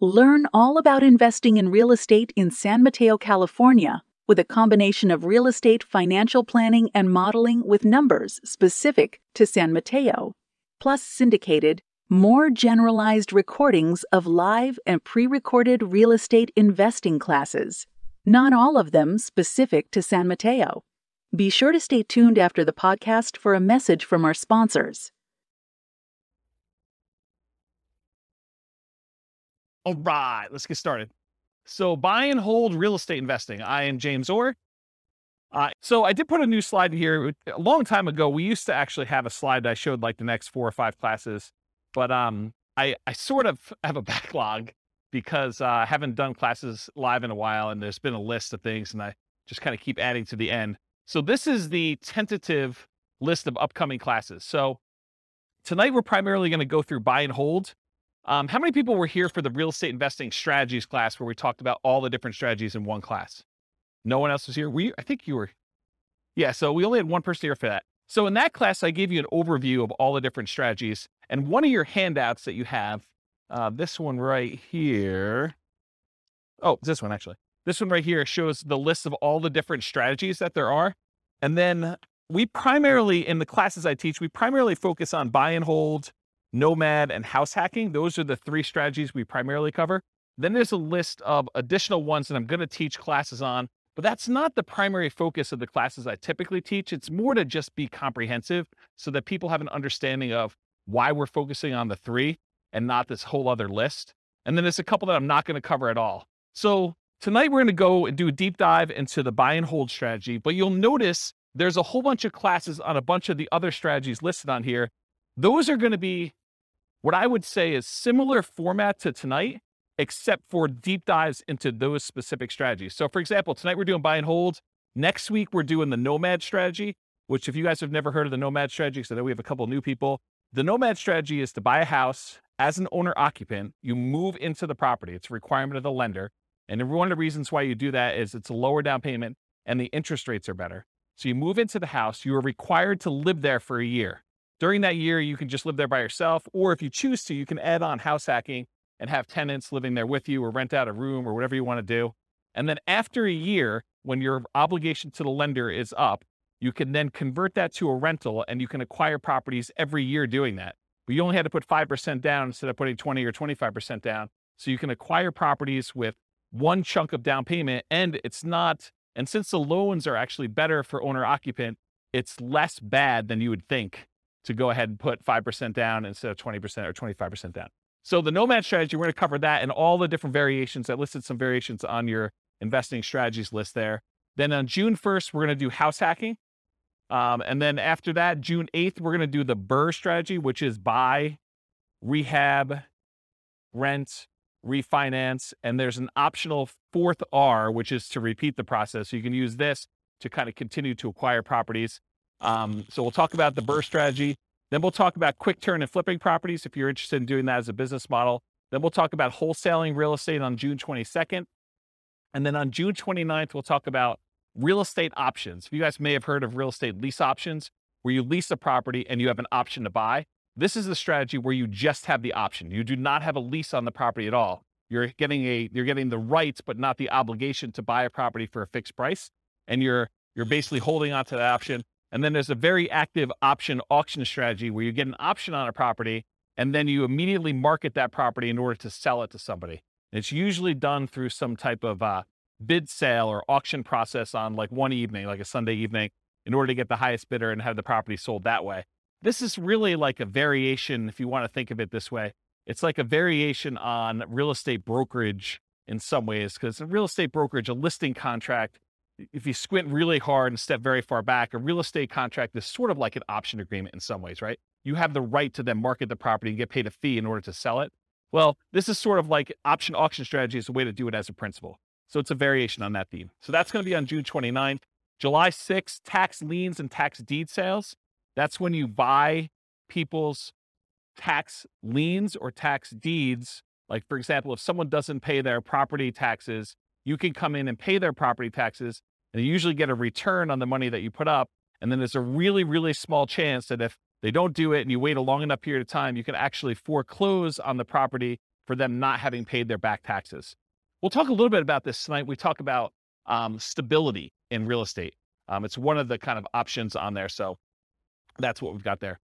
Learn all about investing in real estate in San Mateo, California, with a combination of real estate financial planning and modeling with numbers specific to San Mateo, plus syndicated, more generalized recordings of live and pre recorded real estate investing classes, not all of them specific to San Mateo. Be sure to stay tuned after the podcast for a message from our sponsors. All right, let's get started. So, buy and hold real estate investing. I am James Orr. Uh, so, I did put a new slide here a long time ago. We used to actually have a slide that I showed like the next four or five classes, but um, I I sort of have a backlog because uh, I haven't done classes live in a while, and there's been a list of things, and I just kind of keep adding to the end. So, this is the tentative list of upcoming classes. So, tonight we're primarily going to go through buy and hold um, how many people were here for the real estate investing strategies class where we talked about all the different strategies in one class? No one else was here. We, I think you were. Yeah, so we only had one person here for that. So in that class, I gave you an overview of all the different strategies. And one of your handouts that you have, uh, this one right here. Oh, this one actually. This one right here shows the list of all the different strategies that there are. And then we primarily, in the classes I teach, we primarily focus on buy and hold, nomad, and house hacking. Those are the three strategies we primarily cover. Then there's a list of additional ones that I'm going to teach classes on, but that's not the primary focus of the classes I typically teach. It's more to just be comprehensive so that people have an understanding of why we're focusing on the three and not this whole other list. And then there's a couple that I'm not going to cover at all. So tonight we're going to go and do a deep dive into the buy and hold strategy, but you'll notice there's a whole bunch of classes on a bunch of the other strategies listed on here. Those are going to be what I would say is similar format to tonight, except for deep dives into those specific strategies. So, for example, tonight we're doing buy and hold. Next week, we're doing the nomad strategy, which, if you guys have never heard of the nomad strategy, so know we have a couple new people, the nomad strategy is to buy a house as an owner occupant. You move into the property, it's a requirement of the lender. And one of the reasons why you do that is it's a lower down payment and the interest rates are better. So you move into the house, you are required to live there for a year. During that year, you can just live there by yourself, or if you choose to, you can add on house hacking and have tenants living there with you or rent out a room or whatever you want to do. And then after a year, when your obligation to the lender is up, you can then convert that to a rental and you can acquire properties every year doing that. But you only had to put 5% down instead of putting 20 or 25% down. So you can acquire properties with one chunk of down payment and it's not, and since the loans are actually better for owner occupant, it's less bad than you would think to go ahead and put 5% down instead of 20% or 25% down. So the nomad strategy, we're going to cover that and all the different variations. I listed some variations on your investing strategies list there. Then on June 1st, we're going to do house hacking. Um, and then after that, June 8th, we're going to do the BRRRR strategy, which is buy, rehab, rent, refinance. And there's an optional fourth R, which is to repeat the process. So you can use this to kind of continue to acquire properties. Um, so we'll talk about the BRRRR strategy. Then we'll talk about quick turn and flipping properties if you're interested in doing that as a business model. Then we'll talk about wholesaling real estate on June 22nd. And then on June 29th, we'll talk about real estate options. You guys may have heard of real estate lease options, where you lease a property and you have an option to buy. This is the strategy where you just have the option. You do not have a lease on the property at all. You're getting a you're getting the rights, but not the obligation to buy a property for a fixed price. And you're you're basically holding on to that option and then there's a very active option auction strategy where you get an option on a property and then you immediately market that property in order to sell it to somebody. And it's usually done through some type of uh, bid sale or auction process on like one evening, like a Sunday evening, in order to get the highest bidder and have the property sold that way. This is really like a variation, if you want to think of it this way. It's like a variation on real estate brokerage in some ways, because real estate brokerage, a listing contract if you squint really hard and step very far back, a real estate contract is sort of like an option agreement in some ways, right? You have the right to then market the property and get paid a fee in order to sell it. Well, this is sort of like option auction strategy is a way to do it as a principle. So it's a variation on that theme. So that's going to be on June 29th. July 6th, tax liens and tax deed sales. That's when you buy people's tax liens or tax deeds. Like, for example, if someone doesn't pay their property taxes, you can come in and pay their property taxes and you usually get a return on the money that you put up. And then there's a really, really small chance that if they don't do it and you wait a long enough period of time, you can actually foreclose on the property for them not having paid their back taxes. We'll talk a little bit about this tonight. We talk about um, stability in real estate. Um, it's one of the kind of options on there. So that's what we've got there.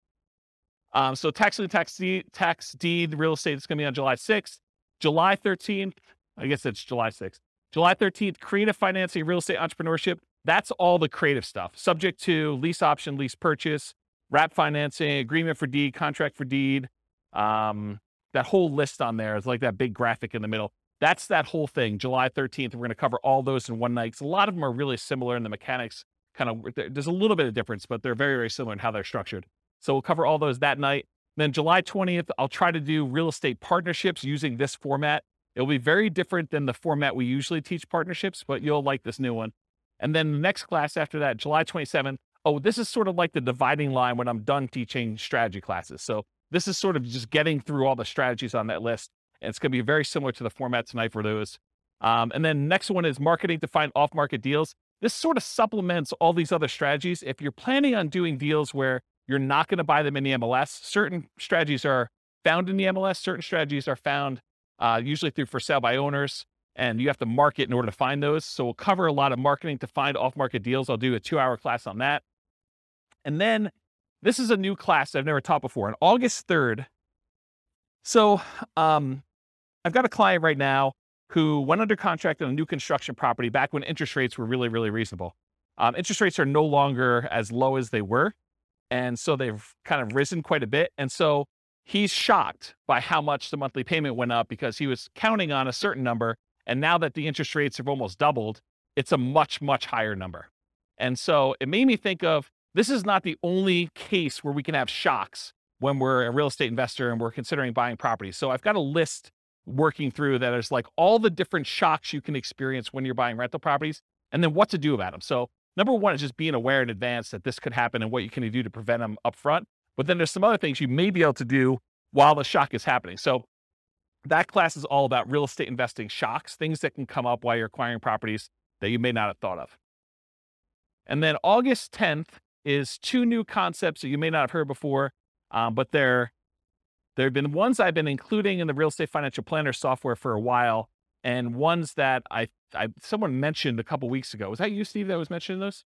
Um, so tax lien, tax deed, tax deed, real estate is going to be on July 6th. July 13th, I guess it's July 6th. July 13th, creative financing, real estate entrepreneurship. That's all the creative stuff, subject to lease option, lease purchase, wrap financing, agreement for deed, contract for deed. Um, that whole list on there is like that big graphic in the middle. That's that whole thing. July 13th, we're going to cover all those in one night. A lot of them are really similar in the mechanics. Kind of, there's a little bit of difference, but they're very, very similar in how they're structured. So we'll cover all those that night. Then July 20th, I'll try to do real estate partnerships using this format. It'll be very different than the format we usually teach partnerships, but you'll like this new one. And then the next class after that, July 27th. Oh, this is sort of like the dividing line when I'm done teaching strategy classes. So this is sort of just getting through all the strategies on that list. And it's going to be very similar to the format tonight for those. Um, and then next one is marketing to find off market deals. This sort of supplements all these other strategies. If you're planning on doing deals where you're not going to buy them in the MLS, certain strategies are found in the MLS, certain strategies are found uh, usually through for sale by owners, and you have to market in order to find those. So we'll cover a lot of marketing to find off market deals. I'll do a two hour class on that. And then this is a new class I've never taught before. On August 3rd, so um, I've got a client right now who went under contract on a new construction property back when interest rates were really, really reasonable. Um, interest rates are no longer as low as they were. And so they've kind of risen quite a bit. And so he's shocked by how much the monthly payment went up because he was counting on a certain number. And now that the interest rates have almost doubled, it's a much, much higher number. And so it made me think of this is not the only case where we can have shocks when we're a real estate investor and we're considering buying properties. So I've got a list working through that is like all the different shocks you can experience when you're buying rental properties and then what to do about them. So number one is just being aware in advance that this could happen and what you can do to prevent them up front. But then there's some other things you may be able to do while the shock is happening. So that class is all about real estate investing shocks, things that can come up while you're acquiring properties that you may not have thought of. And then August 10th is two new concepts that you may not have heard before, um, but they're there have been ones I've been including in the real estate financial planner software for a while, and ones that I, I someone mentioned a couple weeks ago. Was that you, Steve, that was mentioning those?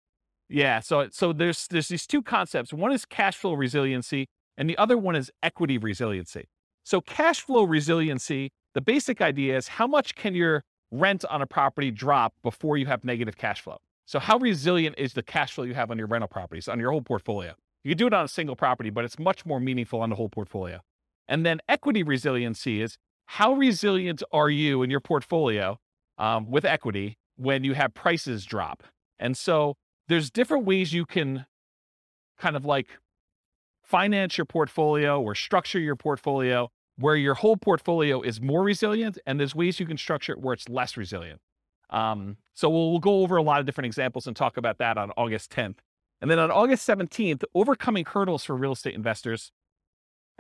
Yeah, so so there's there's these two concepts. One is cash flow resiliency, and the other one is equity resiliency. So cash flow resiliency, the basic idea is how much can your rent on a property drop before you have negative cash flow? So how resilient is the cash flow you have on your rental properties, on your whole portfolio? You can do it on a single property, but it's much more meaningful on the whole portfolio. And then equity resiliency is how resilient are you in your portfolio um, with equity when you have prices drop? And so there's different ways you can kind of like finance your portfolio or structure your portfolio where your whole portfolio is more resilient and there's ways you can structure it where it's less resilient. Um, so we'll, we'll go over a lot of different examples and talk about that on august 10th and then on august 17th overcoming hurdles for real estate investors.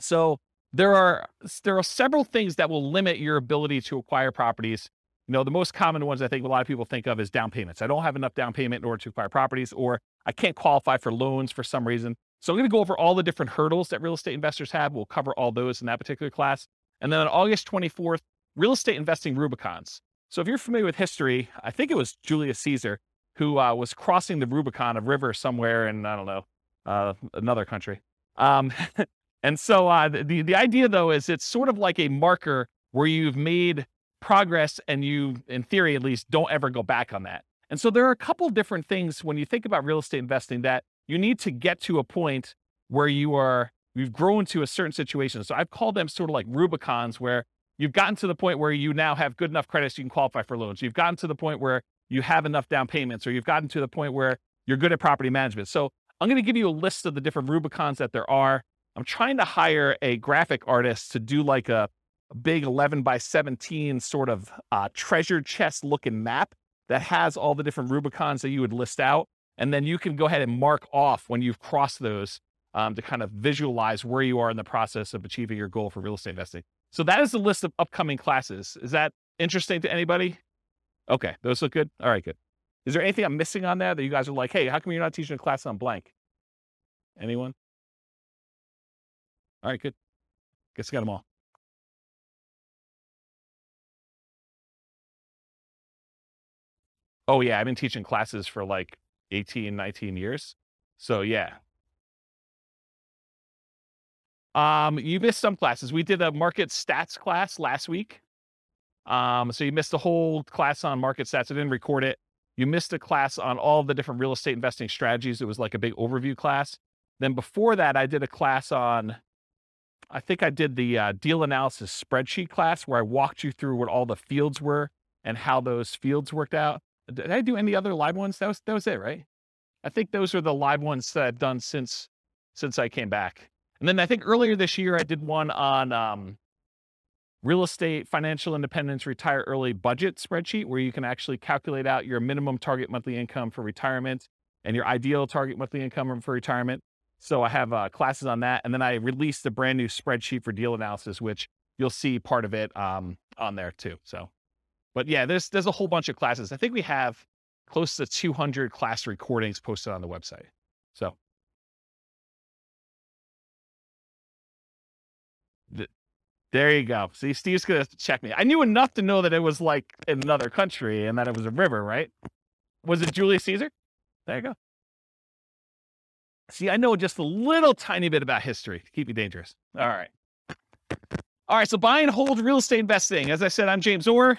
So there are there are several things that will limit your ability to acquire properties you know, the most common ones I think a lot of people think of is down payments. I don't have enough down payment in order to acquire properties, or I can't qualify for loans for some reason. So I'm going to go over all the different hurdles that real estate investors have. We'll cover all those in that particular class. And then on August 24th, real estate investing Rubicons. So if you're familiar with history, I think it was Julius Caesar who uh, was crossing the Rubicon, a river somewhere in, I don't know, uh, another country. Um, and so uh, the, the idea, though, is it's sort of like a marker where you've made progress and you, in theory at least, don't ever go back on that. And so there are a couple different things when you think about real estate investing that you need to get to a point where you are you've grown to a certain situation. So I've called them sort of like Rubicons where you've gotten to the point where you now have good enough credit so you can qualify for loans. You've gotten to the point where you have enough down payments or you've gotten to the point where you're good at property management. So I'm going to give you a list of the different Rubicons that there are. I'm trying to hire a graphic artist to do like a big 11 by 17 sort of uh, treasure chest looking map that has all the different Rubicons that you would list out. And then you can go ahead and mark off when you've crossed those um, to kind of visualize where you are in the process of achieving your goal for real estate investing. So that is the list of upcoming classes. Is that interesting to anybody? Okay, those look good. All right, good. Is there anything I'm missing on there that you guys are like, hey, how come you're not teaching a class on blank? Anyone? All right, good. Guess I got them all. Oh yeah, I've been teaching classes for like 18, 19 years. So yeah. Um, you missed some classes. We did a market stats class last week. Um, so you missed a whole class on market stats. I didn't record it. You missed a class on all the different real estate investing strategies. It was like a big overview class. Then before that, I did a class on, I think I did the uh, deal analysis spreadsheet class where I walked you through what all the fields were and how those fields worked out. Did I do any other live ones? That was that was it, right? I think those are the live ones that I've done since since I came back. And then I think earlier this year I did one on um, real estate financial independence retire early budget spreadsheet where you can actually calculate out your minimum target monthly income for retirement and your ideal target monthly income for retirement. So I have uh, classes on that, and then I released a brand new spreadsheet for deal analysis, which you'll see part of it um, on there too. So but yeah, there's there's a whole bunch of classes. I think we have close to 200 class recordings posted on the website. So the, there you go. See, Steve's gonna check me. I knew enough to know that it was like in another country and that it was a river, right? Was it Julius Caesar? There you go. See, I know just a little tiny bit about history to keep me dangerous. All right. All right, so buy and hold real estate investing. As I said, I'm James Orr.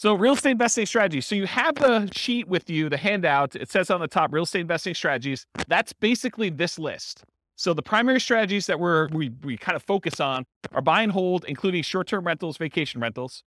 So, real estate investing strategies. So, you have the sheet with you, the handout. It says on the top, real estate investing strategies. That's basically this list. So, the primary strategies that we're, we, we kind of focus on are buy and hold, including short term rentals, vacation rentals,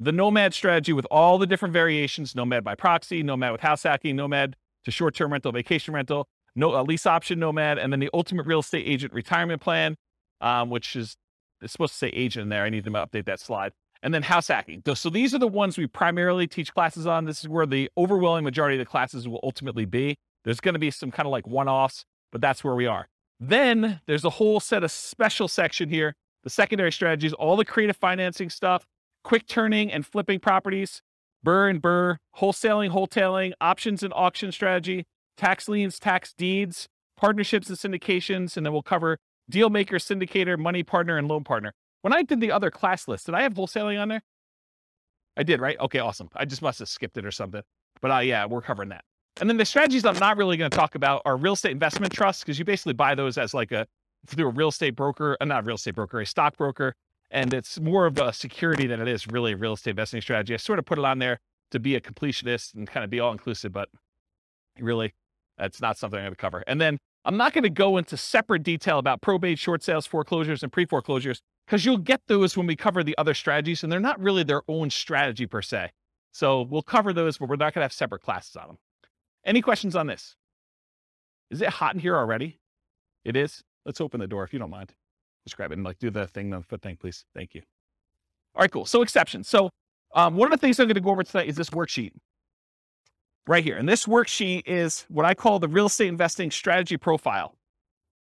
the nomad strategy with all the different variations nomad by proxy, nomad with house hacking, nomad to short term rental, vacation rental, no, lease option nomad, and then the ultimate real estate agent retirement plan, um, which is it's supposed to say agent in there. I need to update that slide and then house hacking. So these are the ones we primarily teach classes on. This is where the overwhelming majority of the classes will ultimately be. There's going to be some kind of like one-offs, but that's where we are. Then there's a whole set of special section here. The secondary strategies, all the creative financing stuff, quick turning and flipping properties, burr and burr, wholesaling, wholetailing, options and auction strategy, tax liens, tax deeds, partnerships and syndications, and then we'll cover deal maker, syndicator, money partner, and loan partner. When I did the other class list, did I have wholesaling on there? I did, right? Okay, awesome. I just must have skipped it or something. But uh, yeah, we're covering that. And then the strategies I'm not really going to talk about are real estate investment trusts because you basically buy those as like a through a real estate broker, uh, not a real estate broker, a stock broker, and it's more of a security than it is really a real estate investing strategy. I sort of put it on there to be a completionist and kind of be all inclusive, but really, that's not something I'm going to cover. And then I'm not going to go into separate detail about probate, short sales, foreclosures, and pre foreclosures because you'll get those when we cover the other strategies, and they're not really their own strategy per se. So we'll cover those, but we're not going to have separate classes on them. Any questions on this? Is it hot in here already? It is. Let's open the door if you don't mind. Just grab it and like do the thing, the foot thing, please. Thank you. All right, cool. So exceptions. So um, one of the things I'm going to go over tonight is this worksheet right here. And this worksheet is what I call the real estate investing strategy profile.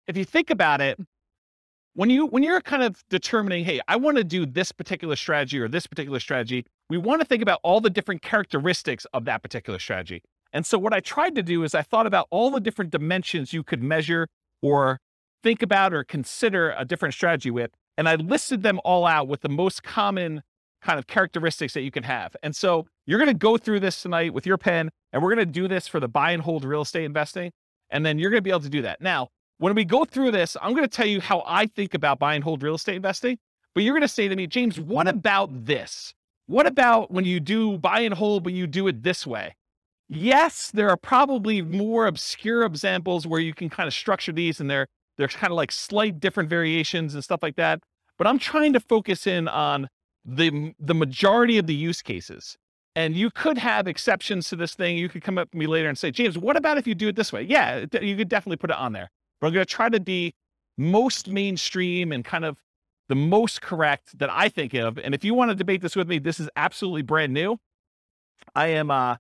If you think about it, when you when you're kind of determining hey i want to do this particular strategy or this particular strategy we want to think about all the different characteristics of that particular strategy and so what i tried to do is i thought about all the different dimensions you could measure or think about or consider a different strategy with and i listed them all out with the most common kind of characteristics that you can have and so you're going to go through this tonight with your pen and we're going to do this for the buy and hold real estate investing and then you're going to be able to do that now when we go through this, I'm going to tell you how I think about buy and hold real estate investing. But you're going to say to me, James, what about this? What about when you do buy and hold, but you do it this way? Yes, there are probably more obscure examples where you can kind of structure these and they're, they're kind of like slight different variations and stuff like that. But I'm trying to focus in on the, the majority of the use cases. And you could have exceptions to this thing. You could come up to me later and say, James, what about if you do it this way? Yeah, you could definitely put it on there. But I'm going to try to be most mainstream and kind of the most correct that I think of. And if you want to debate this with me, this is absolutely brand new. I am uh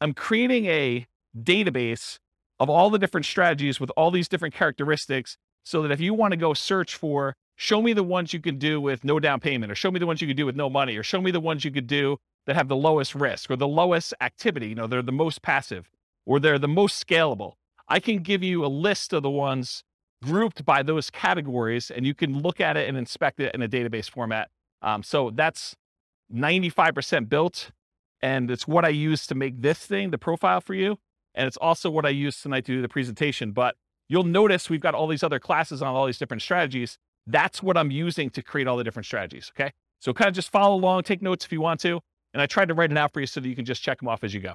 I'm creating a database of all the different strategies with all these different characteristics so that if you want to go search for show me the ones you can do with no down payment or show me the ones you can do with no money or show me the ones you could do that have the lowest risk or the lowest activity, you know, they're the most passive or they're the most scalable. I can give you a list of the ones grouped by those categories and you can look at it and inspect it in a database format. Um, so that's 95% built. And it's what I use to make this thing, the profile for you. And it's also what I use tonight to do the presentation. But you'll notice we've got all these other classes on all these different strategies. That's what I'm using to create all the different strategies. Okay. So kind of just follow along, take notes if you want to. And I tried to write it out for you so that you can just check them off as you go.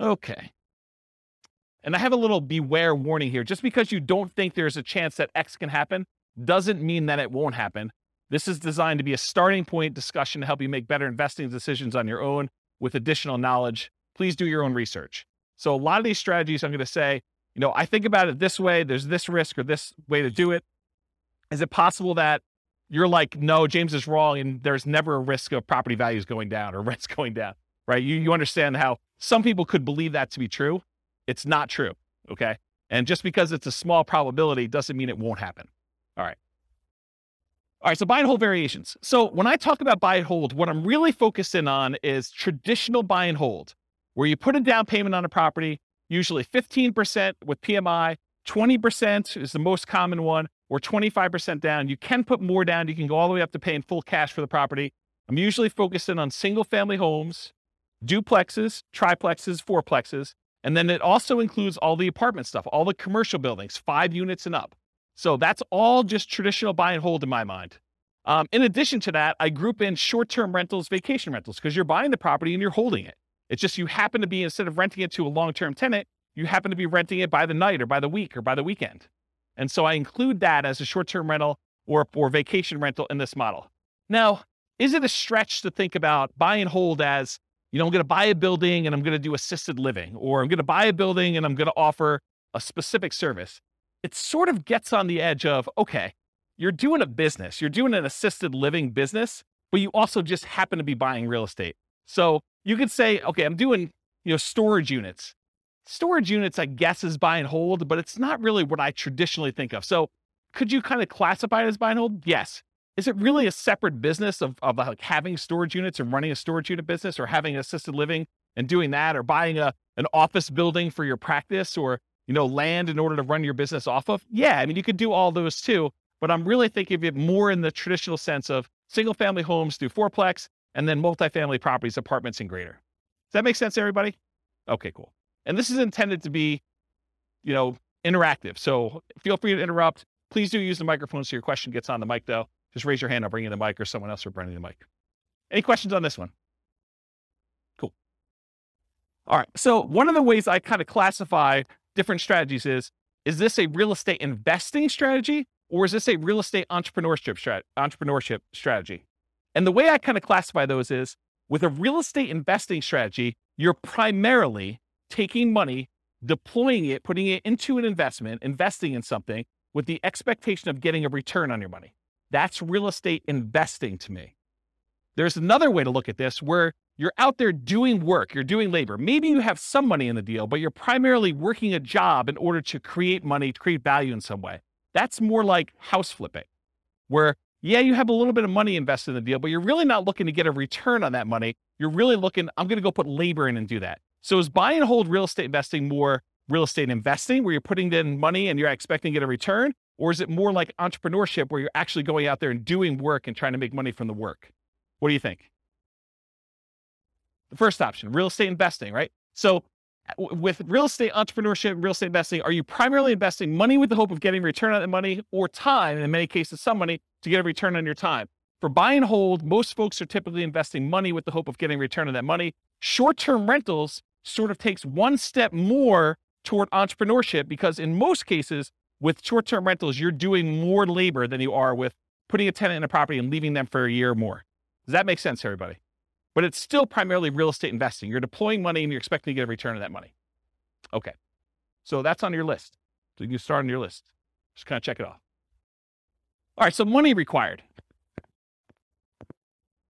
Okay. And I have a little beware warning here. Just because you don't think there's a chance that X can happen doesn't mean that it won't happen. This is designed to be a starting point discussion to help you make better investing decisions on your own with additional knowledge. Please do your own research. So, a lot of these strategies, I'm going to say, you know, I think about it this way, there's this risk or this way to do it. Is it possible that you're like, no, James is wrong, and there's never a risk of property values going down or rents going down, right? You, you understand how some people could believe that to be true. It's not true. Okay. And just because it's a small probability doesn't mean it won't happen. All right. All right. So buy and hold variations. So when I talk about buy and hold, what I'm really focusing on is traditional buy and hold, where you put a down payment on a property, usually 15% with PMI, 20% is the most common one, or 25% down. You can put more down. You can go all the way up to paying full cash for the property. I'm usually focusing on single family homes, duplexes, triplexes, fourplexes, and then it also includes all the apartment stuff, all the commercial buildings, five units and up. So that's all just traditional buy and hold in my mind. Um, in addition to that, I group in short term rentals, vacation rentals, because you're buying the property and you're holding it. It's just you happen to be, instead of renting it to a long term tenant, you happen to be renting it by the night or by the week or by the weekend. And so I include that as a short term rental or, or vacation rental in this model. Now, is it a stretch to think about buy and hold as you know, I'm going to buy a building and I'm going to do assisted living, or I'm going to buy a building and I'm going to offer a specific service. It sort of gets on the edge of, okay, you're doing a business, you're doing an assisted living business, but you also just happen to be buying real estate. So you could say, okay, I'm doing, you know, storage units. Storage units, I guess, is buy and hold, but it's not really what I traditionally think of. So could you kind of classify it as buy and hold? Yes. Is it really a separate business of, of like having storage units and running a storage unit business or having assisted living and doing that or buying a an office building for your practice or you know land in order to run your business off of? Yeah i mean you could do all those too but i'm really thinking of it more in the traditional sense of single family homes through fourplex and then multifamily properties apartments and greater. Does that make sense everybody? Okay cool and this is intended to be you know interactive so feel free to interrupt please do use the microphone so your question gets on the mic though just raise your hand. I'll bring you the mic or someone else will bring you the mic. Any questions on this one? Cool. All right. So one of the ways I kind of classify different strategies is, is this a real estate investing strategy or is this a real estate entrepreneurship, strat- entrepreneurship strategy? And the way I kind of classify those is with a real estate investing strategy, you're primarily taking money, deploying it, putting it into an investment, investing in something with the expectation of getting a return on your money. That's real estate investing to me. There's another way to look at this where you're out there doing work, you're doing labor. Maybe you have some money in the deal, but you're primarily working a job in order to create money, to create value in some way. That's more like house flipping, where, yeah, you have a little bit of money invested in the deal, but you're really not looking to get a return on that money. You're really looking, I'm going to go put labor in and do that. So is buy and hold real estate investing more real estate investing where you're putting in money and you're expecting to get a return? Or is it more like entrepreneurship where you're actually going out there and doing work and trying to make money from the work? What do you think? The first option, real estate investing, right? So uh, with real estate entrepreneurship, real estate investing, are you primarily investing money with the hope of getting return on that money or time, in many cases, some money to get a return on your time? For buy and hold, most folks are typically investing money with the hope of getting return on that money. Short term rentals sort of takes one step more toward entrepreneurship because in most cases, with short term rentals, you're doing more labor than you are with putting a tenant in a property and leaving them for a year or more. Does that make sense, everybody? But it's still primarily real estate investing. You're deploying money and you're expecting to get a return on that money. Okay. So that's on your list. So you can start on your list. Just kind of check it off. All right, so money required.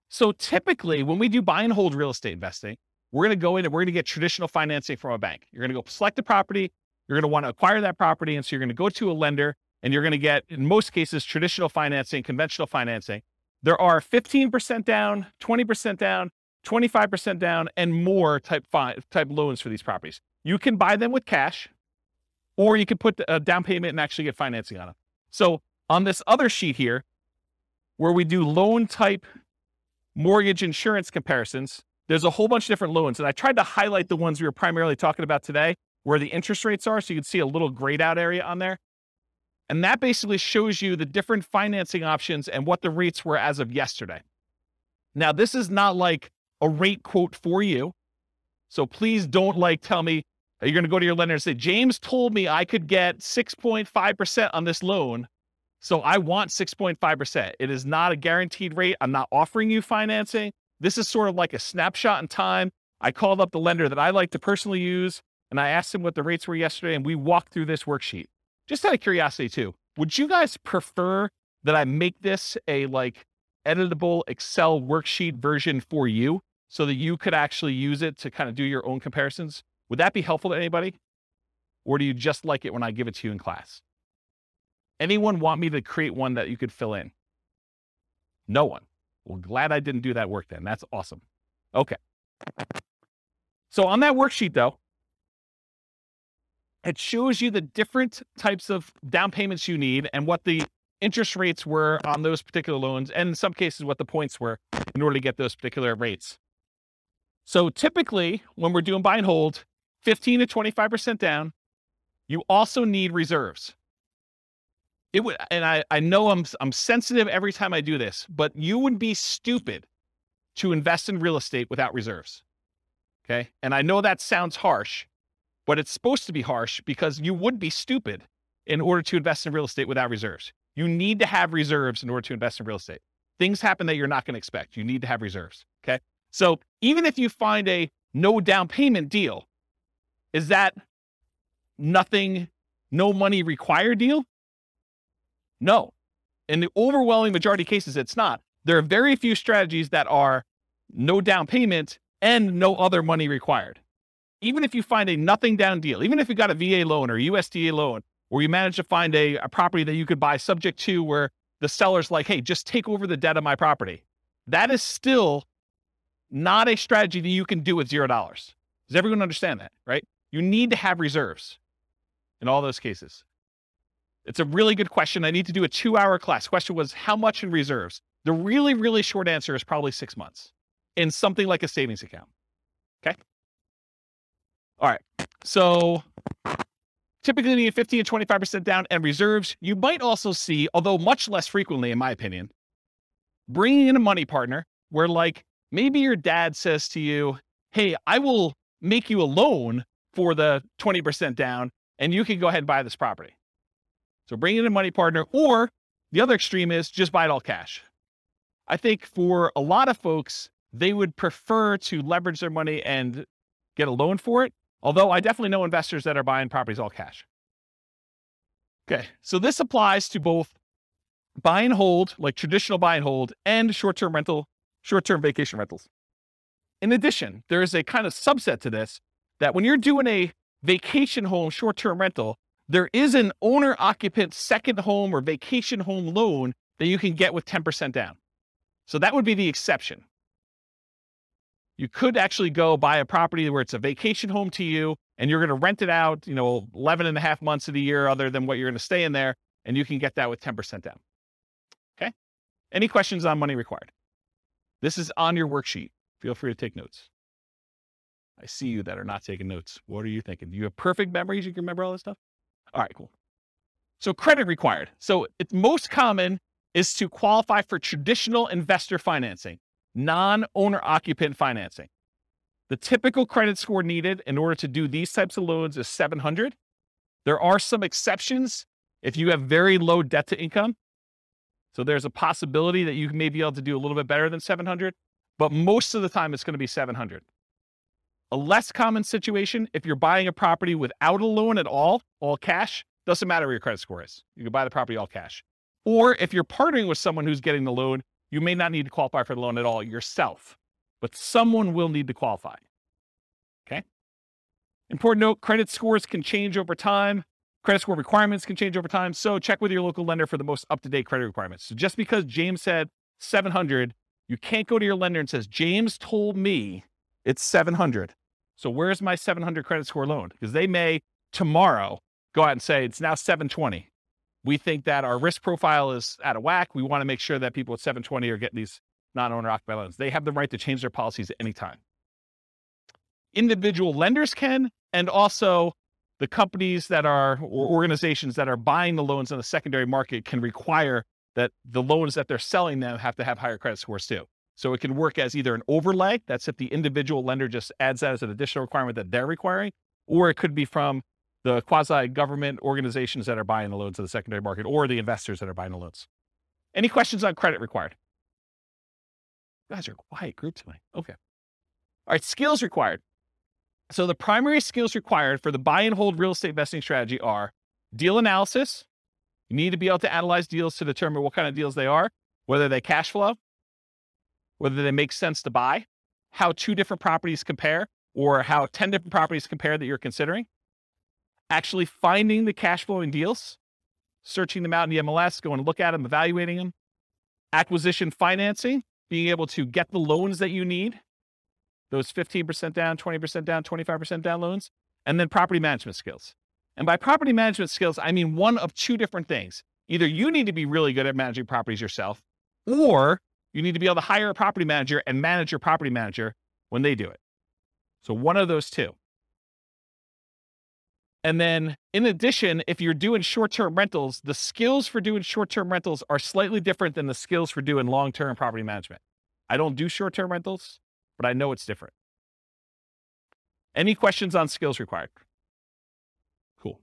So typically, when we do buy and hold real estate investing, we're going to go in and we're going to get traditional financing from a bank. You're going to go select a property, you're going to want to acquire that property. And so you're going to go to a lender and you're going to get, in most cases, traditional financing, conventional financing. There are 15% down, 20% down, 25% down, and more type, fi- type loans for these properties. You can buy them with cash, or you can put a down payment and actually get financing on them. So on this other sheet here, where we do loan type mortgage insurance comparisons, there's a whole bunch of different loans. And I tried to highlight the ones we were primarily talking about today, where the interest rates are. So you can see a little grayed out area on there. And that basically shows you the different financing options and what the rates were as of yesterday. Now, this is not like a rate quote for you. So please don't like tell me you're going to go to your lender and say, James told me I could get 6.5% on this loan. So I want 6.5%. It is not a guaranteed rate. I'm not offering you financing. This is sort of like a snapshot in time. I called up the lender that I like to personally use and I asked him what the rates were yesterday and we walked through this worksheet. Just out of curiosity too, would you guys prefer that I make this a like editable Excel worksheet version for you so that you could actually use it to kind of do your own comparisons? Would that be helpful to anybody? Or do you just like it when I give it to you in class? Anyone want me to create one that you could fill in? No one. Well, glad I didn't do that work then. That's awesome. Okay. So on that worksheet, though, it shows you the different types of down payments you need and what the interest rates were on those particular loans, and in some cases, what the points were in order to get those particular rates. So typically, when we're doing buy and hold, 15 to 25% down, you also need reserves. It would, and I, I know I'm, I'm sensitive every time I do this, but you would be stupid to invest in real estate without reserves. Okay. And I know that sounds harsh, but it's supposed to be harsh because you would be stupid in order to invest in real estate without reserves. You need to have reserves in order to invest in real estate. Things happen that you're not going to expect. You need to have reserves. Okay. So even if you find a no down payment deal, is that nothing, no money required deal? No. In the overwhelming majority of cases, it's not. There are very few strategies that are no down payment and no other money required. Even if you find a nothing down deal, even if you got a VA loan or USDA loan, or you manage to find a, a property that you could buy subject to where the seller's like, hey, just take over the debt of my property, that is still not a strategy that you can do with zero dollars. Does everyone understand that, right? You need to have reserves in all those cases. It's a really good question. I need to do a two hour class. Question was how much in reserves? The really, really short answer is probably six months in something like a savings account. Okay. All right. So typically you need 15 to 25% down and reserves. You might also see, although much less frequently, in my opinion, bringing in a money partner where, like, maybe your dad says to you, Hey, I will make you a loan for the 20% down and you can go ahead and buy this property. So bring in a money partner, or the other extreme is just buy it all cash. I think for a lot of folks, they would prefer to leverage their money and get a loan for it. Although I definitely know investors that are buying properties all cash. Okay, so this applies to both buy and hold, like traditional buy and hold, and short term rental, short term vacation rentals. In addition, there is a kind of subset to this that when you're doing a vacation home short term rental, there is an owner occupant second home or vacation home loan that you can get with 10% down. So that would be the exception. You could actually go buy a property where it's a vacation home to you and you're going to rent it out, you know, 11 and a half months of the year other than what you're going to stay in there. And you can get that with 10% down. Okay. Any questions on money required? This is on your worksheet. Feel free to take notes. I see you that are not taking notes. What are you thinking? Do you have perfect memories? You can remember all this stuff? All right, cool. So credit required. So it's most common is to qualify for traditional investor financing, non-owner occupant financing. The typical credit score needed in order to do these types of loans is 700. There are some exceptions if you have very low debt to income. So there's a possibility that you may be able to do a little bit better than 700, but most of the time it's going to be 700. A less common situation, if you're buying a property without a loan at all, all cash, doesn't matter where your credit score is. You can buy the property all cash. Or if you're partnering with someone who's getting the loan, you may not need to qualify for the loan at all yourself, but someone will need to qualify. Okay. Important note credit scores can change over time. Credit score requirements can change over time. So check with your local lender for the most up to date credit requirements. So just because James said 700, you can't go to your lender and says, James told me it's 700. So where's my 700 credit score loan? Because they may tomorrow go out and say it's now 720. We think that our risk profile is out of whack. We want to make sure that people at 720 are getting these non-owner occupied loans. They have the right to change their policies at any time. Individual lenders can, and also the companies that are or organizations that are buying the loans in the secondary market can require that the loans that they're selling them have to have higher credit scores too. So it can work as either an overlay, that's if the individual lender just adds that as an additional requirement that they're requiring, or it could be from the quasi government organizations that are buying the loans in the secondary market or the investors that are buying the loans. Any questions on credit required? You guys are quiet group tonight. Okay. All right, skills required. So the primary skills required for the buy and hold real estate investing strategy are deal analysis. You need to be able to analyze deals to determine what kind of deals they are, whether they cash flow, whether they make sense to buy, how two different properties compare, or how 10 different properties compare that you're considering. Actually finding the cash flowing deals, searching them out in the MLS, going to look at them, evaluating them. Acquisition financing, being able to get the loans that you need those 15% down, 20% down, 25% down loans, and then property management skills. And by property management skills, I mean one of two different things. Either you need to be really good at managing properties yourself, or you need to be able to hire a property manager and manage your property manager when they do it. So one of those two. And then in addition, if you're doing short-term rentals, the skills for doing short-term rentals are slightly different than the skills for doing long-term property management. I don't do short-term rentals but I know it's different. Any questions on skills required? Cool.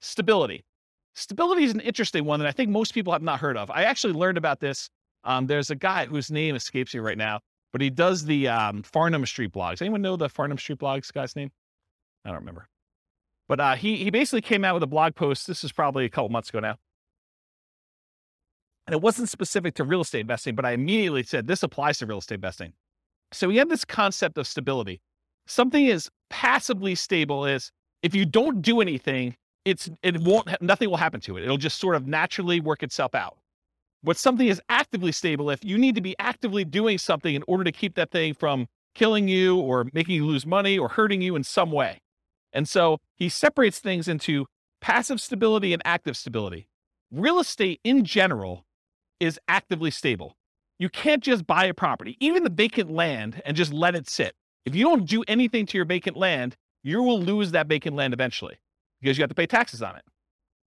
Stability. Stability is an interesting one that I think most people have not heard of. I actually learned about this. Um, there's a guy whose name escapes me right now, but he does the um, Farnam Street blogs. Anyone know the Farnam Street blogs guy's name? I don't remember. But uh, he he basically came out with a blog post. This is probably a couple months ago now, and it wasn't specific to real estate investing, but I immediately said this applies to real estate investing. So we have this concept of stability. Something is passively stable is if you don't do anything, it's it won't nothing will happen to it. It'll just sort of naturally work itself out. But something is actively stable if you need to be actively doing something in order to keep that thing from killing you or making you lose money or hurting you in some way. And so he separates things into passive stability and active stability. Real estate in general is actively stable. You can't just buy a property, even the vacant land, and just let it sit. If you don't do anything to your vacant land, you will lose that vacant land eventually because you have to pay taxes on it.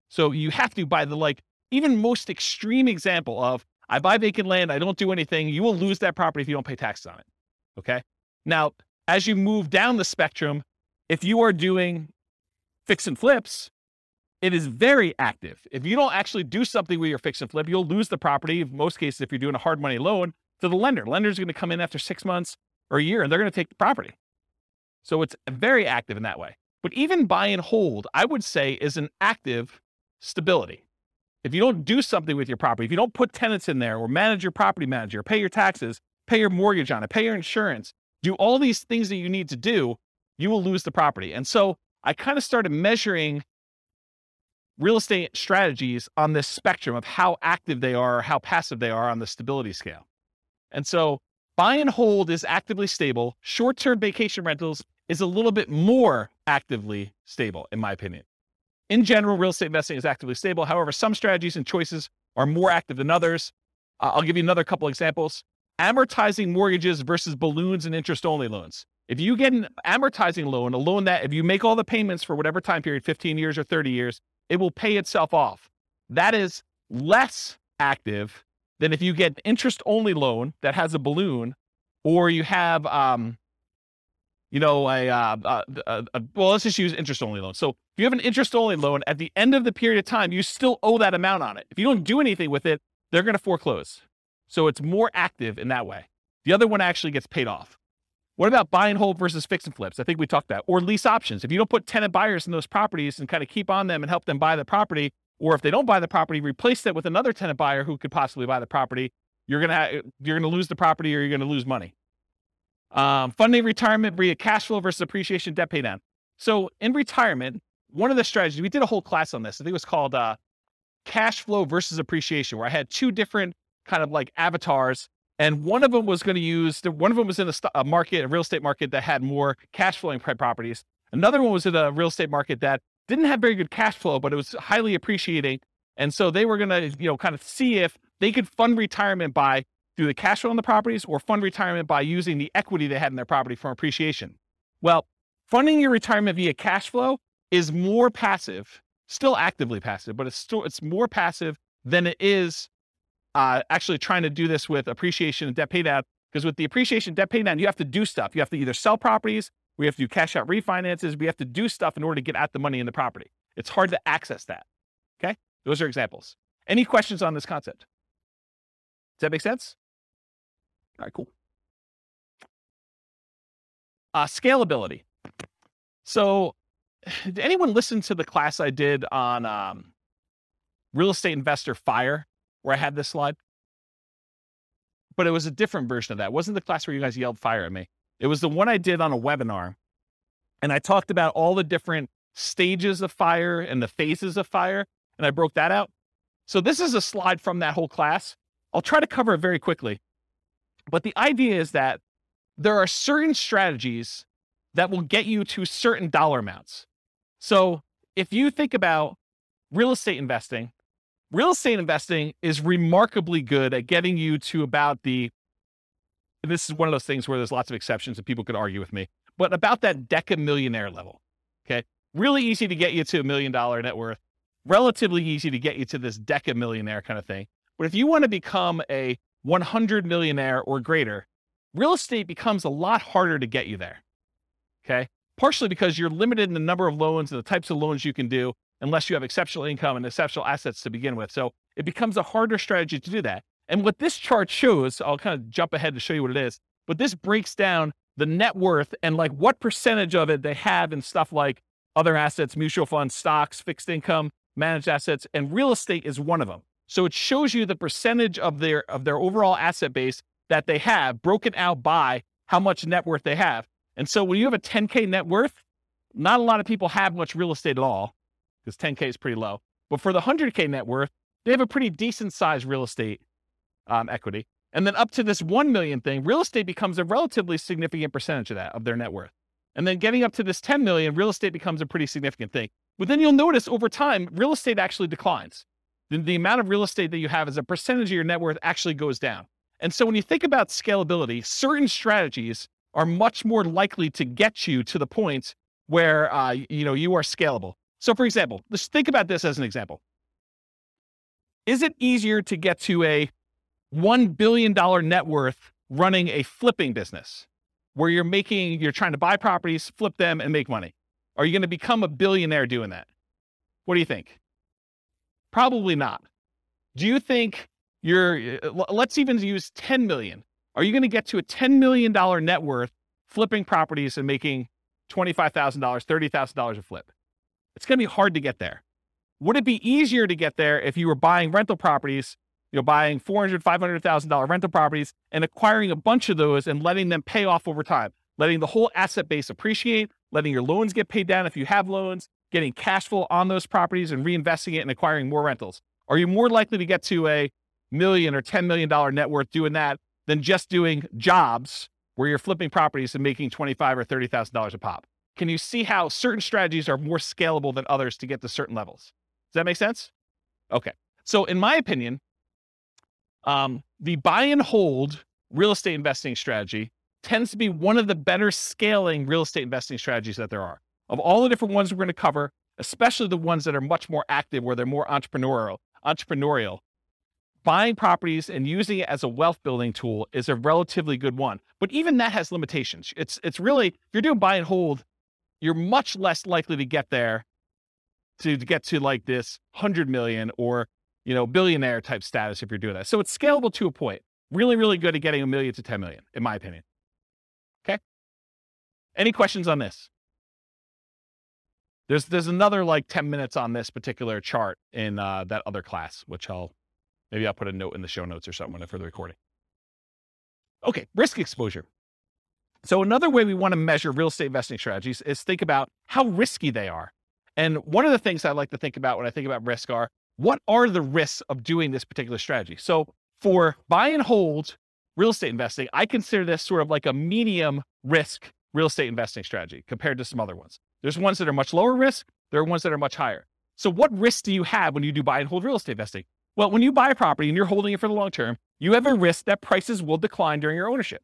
So you have to buy the like even most extreme example of I buy vacant land, I don't do anything, you will lose that property if you don't pay taxes on it. Okay. Now, as you move down the spectrum, if you are doing fix and flips, it is very active. If you don't actually do something with your fix and flip, you'll lose the property. In most cases, if you're doing a hard money loan to the lender, lender's going to come in after six months or a year and they're going to take the property. So it's very active in that way. But even buy and hold, I would say, is an active stability. If you don't do something with your property, if you don't put tenants in there or manage your property manager, pay your taxes, pay your mortgage on it, pay your insurance, do all these things that you need to do, you will lose the property. And so I kind of started measuring real estate strategies on this spectrum of how active they are or how passive they are on the stability scale. And so buy and hold is actively stable. Short term vacation rentals is a little bit more actively stable, in my opinion. In general, real estate investing is actively stable. However, some strategies and choices are more active than others. I'll give you another couple examples. Amortizing mortgages versus balloons and interest only loans. If you get an amortizing loan, a loan that if you make all the payments for whatever time period, 15 years or 30 years, it will pay itself off. That is less active than if you get an interest only loan that has a balloon or you have, um, you know, a, uh, a, a, a, well, let's just use interest only loan. So if you have an interest only loan at the end of the period of time, you still owe that amount on it. If you don't do anything with it, they're going to foreclose. So it's more active in that way. The other one actually gets paid off. What about buy and hold versus fix and flips? I think we talked about, or lease options. If you don't put tenant buyers in those properties and kind of keep on them and help them buy the property, or if they don't buy the property, replace it with another tenant buyer who could possibly buy the property, you're gonna ha- you're gonna lose the property or you're gonna lose money. Um, funding retirement via cash flow versus appreciation debt pay down. So in retirement, one of the strategies we did a whole class on this. I think it was called uh, cash flow versus appreciation, where I had two different kind of like avatars, and one of them was going to use the, one of them was in a, st- a market, a real estate market that had more cash flowing properties. Another one was in a real estate market that didn't have very good cash flow, but it was highly appreciating. And so they were going to, you know, kind of see if they could fund retirement by through the cash flow on the properties or fund retirement by using the equity they had in their property from appreciation. Well, funding your retirement via cash flow is more passive, still actively passive, but it's still it's more passive than it is uh, actually trying to do this with appreciation and debt paydown. Because with the appreciation debt paydown, you have to do stuff. You have to either sell properties, we have to do cash out refinances, we have to do stuff in order to get at the money in the property. It's hard to access that. Okay, those are examples. Any questions on this concept? Does that make sense? All right, cool. Uh, scalability. So, did anyone listen to the class I did on um, real estate investor fire, where I had this slide? But it was a different version of that. It wasn't the class where you guys yelled fire at me. It was the one I did on a webinar, and I talked about all the different stages of fire and the phases of fire, and I broke that out. So this is a slide from that whole class. I'll try to cover it very quickly. But the idea is that there are certain strategies that will get you to certain dollar amounts. So if you think about real estate investing, real estate investing is remarkably good at getting you to about the this is one of those things where there's lots of exceptions and people could argue with me, but about that deca millionaire level. Okay. Really easy to get you to a million dollar net worth, relatively easy to get you to this deca millionaire kind of thing. But if you want to become a 100 millionaire or greater, real estate becomes a lot harder to get you there. Okay. Partially because you're limited in the number of loans and the types of loans you can do unless you have exceptional income and exceptional assets to begin with. So it becomes a harder strategy to do that. And what this chart shows, I'll kind of jump ahead to show you what it is, but this breaks down the net worth and like what percentage of it they have in stuff like other assets, mutual funds, stocks, fixed income, managed assets, and real estate is one of them. So it shows you the percentage of their of their overall asset base that they have broken out by how much net worth they have. And so when you have a 10k net worth, not a lot of people have much real estate at all because 10k is pretty low. But for the 100k net worth, they have a pretty decent sized real estate um, equity. And then up to this 1 million thing, real estate becomes a relatively significant percentage of that, of their net worth. And then getting up to this 10 million, real estate becomes a pretty significant thing. But then you'll notice over time, real estate actually declines the, the amount of real estate that you have as a percentage of your net worth actually goes down. And so when you think about scalability, certain strategies are much more likely to get you to the point where uh, you know you are scalable. So for example, let's think about this as an example. Is it easier to get to a $1 billion net worth running a flipping business where you're making, you're trying to buy properties, flip them, and make money? Are you going to become a billionaire doing that? What do you think? Probably not. Do you think you're, uh, let's even use 10 million. Are you going to get to a $10 million net worth flipping properties and making $25,000, $30,000 a flip? It's going to be hard to get there. Would it be easier to get there if you were buying rental properties, you're buying $400,000, $500,000 rental properties and acquiring a bunch of those and letting them pay off over time, letting the whole asset base appreciate, letting your loans get paid down if you have loans, getting cash flow on those properties and reinvesting it and acquiring more rentals? Are you more likely to get to a million or $10 million net worth doing that than just doing jobs where you're flipping properties and making 25 or $30,000 a pop? Can you see how certain strategies are more scalable than others to get to certain levels? Does that make sense? Okay. So, in my opinion, um, the buy and hold real estate investing strategy tends to be one of the better scaling real estate investing strategies that there are of all the different ones we're going to cover, especially the ones that are much more active, where they're more entrepreneurial, entrepreneurial, buying properties and using it as a wealth building tool is a relatively good one. But even that has limitations. It's it's really if you're doing buy and hold, you're much less likely to get there to, to get to like this 100 million or you know billionaire type status if you're doing that. So it's scalable to a point. Really really good at getting a million to 10 million in my opinion. Okay? Any questions on this? There's there's another like 10 minutes on this particular chart in uh, that other class, which I'll maybe I'll put a note in the show notes or something for the recording. Okay, risk exposure. So another way we want to measure real estate investing strategies is think about how risky they are. And one of the things I like to think about when I think about risk are what are the risks of doing this particular strategy? So for buy and hold real estate investing, I consider this sort of like a medium risk real estate investing strategy compared to some other ones. There's ones that are much lower risk, there are ones that are much higher. So what risk do you have when you do buy and hold real estate investing? Well, when you buy a property and you're holding it for the long term, you have a risk that prices will decline during your ownership.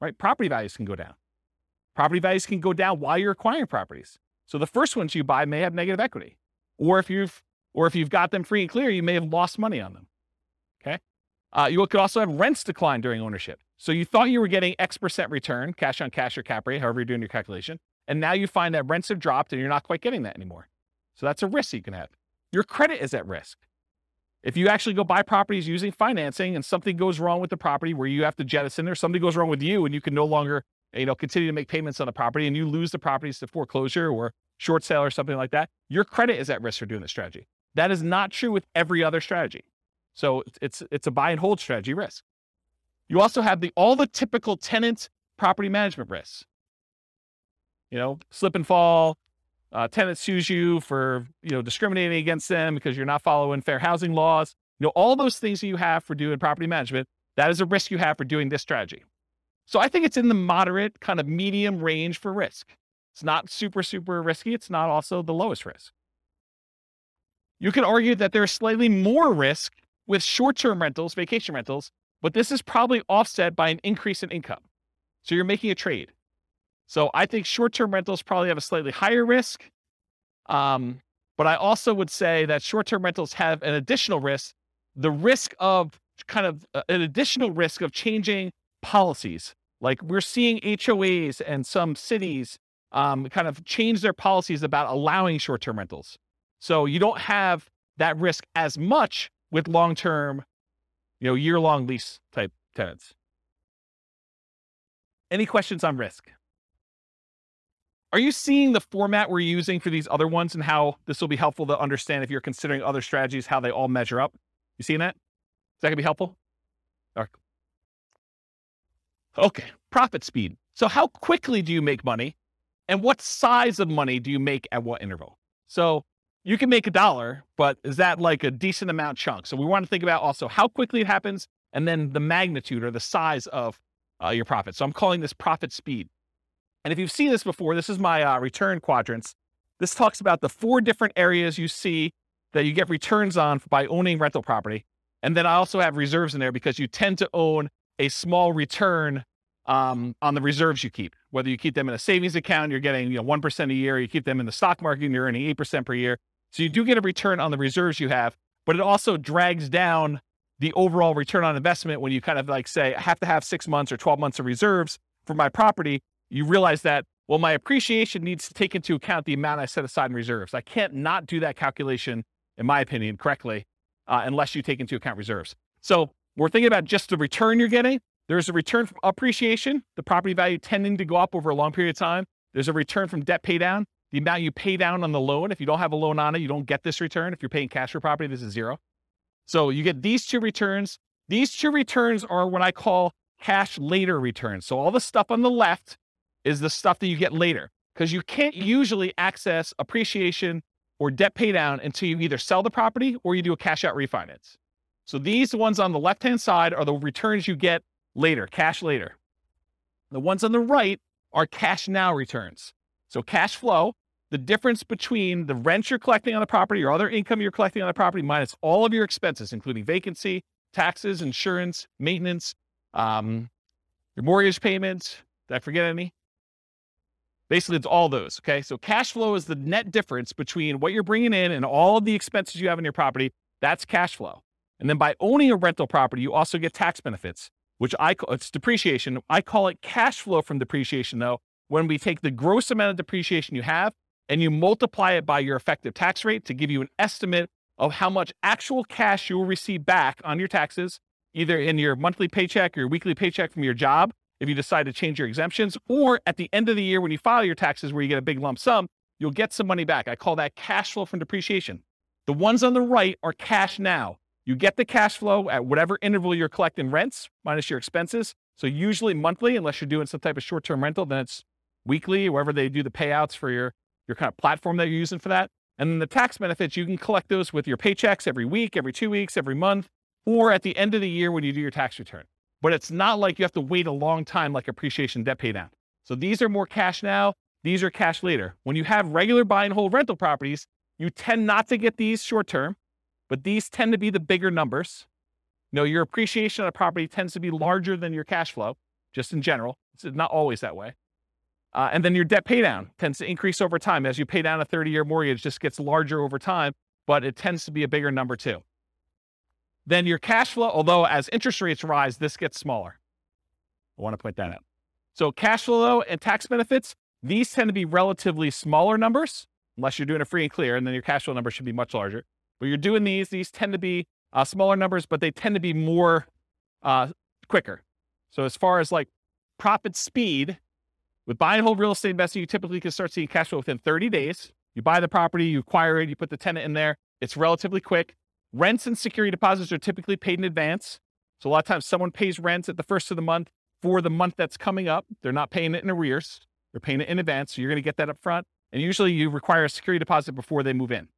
Right? Property values can go down. Property values can go down while you're acquiring properties. So the first ones you buy may have negative equity. Or if you've or if you've got them free and clear, you may have lost money on them. Okay. Uh, you could also have rents decline during ownership. So you thought you were getting X percent return, cash on cash or cap rate, however you're doing your calculation. And now you find that rents have dropped and you're not quite getting that anymore. So that's a risk you can have. Your credit is at risk. If you actually go buy properties using financing and something goes wrong with the property where you have to jettison or something goes wrong with you and you can no longer, you know, continue to make payments on the property and you lose the properties to foreclosure or short sale or something like that, your credit is at risk for doing the strategy. That is not true with every other strategy. So it's it's a buy and hold strategy risk. You also have the all the typical tenant property management risks. You know, slip and fall, uh, tenant sues you for you know discriminating against them because you're not following fair housing laws. You know, all those things that you have for doing property management, that is a risk you have for doing this strategy. So I think it's in the moderate kind of medium range for risk. It's not super, super risky. It's not also the lowest risk. You could argue that there's slightly more risk with short term rentals, vacation rentals, but this is probably offset by an increase in income. So you're making a trade. So I think short term rentals probably have a slightly higher risk. Um, but I also would say that short term rentals have an additional risk the risk of kind of uh, an additional risk of changing policies. Like we're seeing HOAs and some cities um, kind of change their policies about allowing short term rentals. So you don't have that risk as much with long term, you know, year long lease type tenants. Any questions on risk? Are you seeing the format we're using for these other ones and how this will be helpful to understand if you're considering other strategies, how they all measure up? You seeing that? Is that gonna be helpful? All right. Okay, profit speed. So, how quickly do you make money and what size of money do you make at what interval? So, you can make a dollar, but is that like a decent amount chunk? So, we want to think about also how quickly it happens and then the magnitude or the size of uh, your profit. So, I'm calling this profit speed. And if you've seen this before, this is my uh, return quadrants. This talks about the four different areas you see that you get returns on by owning rental property. And then I also have reserves in there because you tend to own a small return um, on the reserves you keep. Whether you keep them in a savings account, you're getting you know one percent a year. You keep them in the stock market, and you're earning eight percent per year. So you do get a return on the reserves you have, but it also drags down the overall return on investment when you kind of like say I have to have six months or twelve months of reserves for my property. You realize that well, my appreciation needs to take into account the amount I set aside in reserves. I can't not do that calculation, in my opinion, correctly, uh, unless you take into account reserves. So we're thinking about just the return you're getting. There's a return from appreciation, the property value tending to go up over a long period of time. There's a return from debt pay down, the amount you pay down on the loan. If you don't have a loan on it, you don't get this return. If you're paying cash for property, this is zero. So you get these two returns. These two returns are what I call cash later returns. So all the stuff on the left is the stuff that you get later because you can't usually access appreciation or debt pay down until you either sell the property or you do a cash out refinance. So these ones on the left hand side are the returns you get later, cash later. The ones on the right are cash now returns. So cash flow, the difference between the rent you're collecting on the property or other income you're collecting on the property minus all of your expenses, including vacancy, taxes, insurance, maintenance, um, your mortgage payments. Did I forget any? Basically, it's all those. Okay. So cash flow is the net difference between what you're bringing in and all of the expenses you have in your property. That's cash flow. And then by owning a rental property, you also get tax benefits which I call it's depreciation. I call it cash flow from depreciation, though, when we take the gross amount of depreciation you have and you multiply it by your effective tax rate to give you an estimate of how much actual cash you will receive back on your taxes, either in your monthly paycheck or your weekly paycheck from your job, if you decide to change your exemptions, or at the end of the year when you file your taxes where you get a big lump sum, you'll get some money back. I call that cash flow from depreciation. The ones on the right are cash now. You get the cash flow at whatever interval you're collecting rents minus your expenses. So usually monthly, unless you're doing some type of short-term rental, then it's weekly, wherever they do the payouts for your your kind of platform that you're using for that. And then the tax benefits, you can collect those with your paychecks every week, every two weeks, every month, or at the end of the year when you do your tax return. But it's not like you have to wait a long time like appreciation debt pay down. So these are more cash now. These are cash later. When you have regular buy and hold rental properties, you tend not to get these short term, but these tend to be the bigger numbers. Know, your appreciation on a property tends to be larger than your cash flow, just in general. It's not always that way. Uh, and then your debt paydown tends to increase over time. As you pay down a 30 year mortgage, just gets larger over time, but it tends to be a bigger number too. Then your cash flow, although as interest rates rise, this gets smaller. I want to point that out. So cash flow and tax benefits, these tend to be relatively smaller numbers, unless you're doing a free and clear, and then your cash flow number should be much larger. But you're doing these, these tend to be uh, smaller numbers, but they tend to be more uh, quicker. So as far as like profit speed, with buy and hold real estate investing, you typically can start seeing cash flow within 30 days. You buy the property, you acquire it, you put the tenant in there. It's relatively quick. Rents and security deposits are typically paid in advance. So a lot of times someone pays rent at the first of the month for the month that's coming up. They're not paying it in arrears. They're paying it in advance. So you're going to get that up front. And usually you require a security deposit before they move in.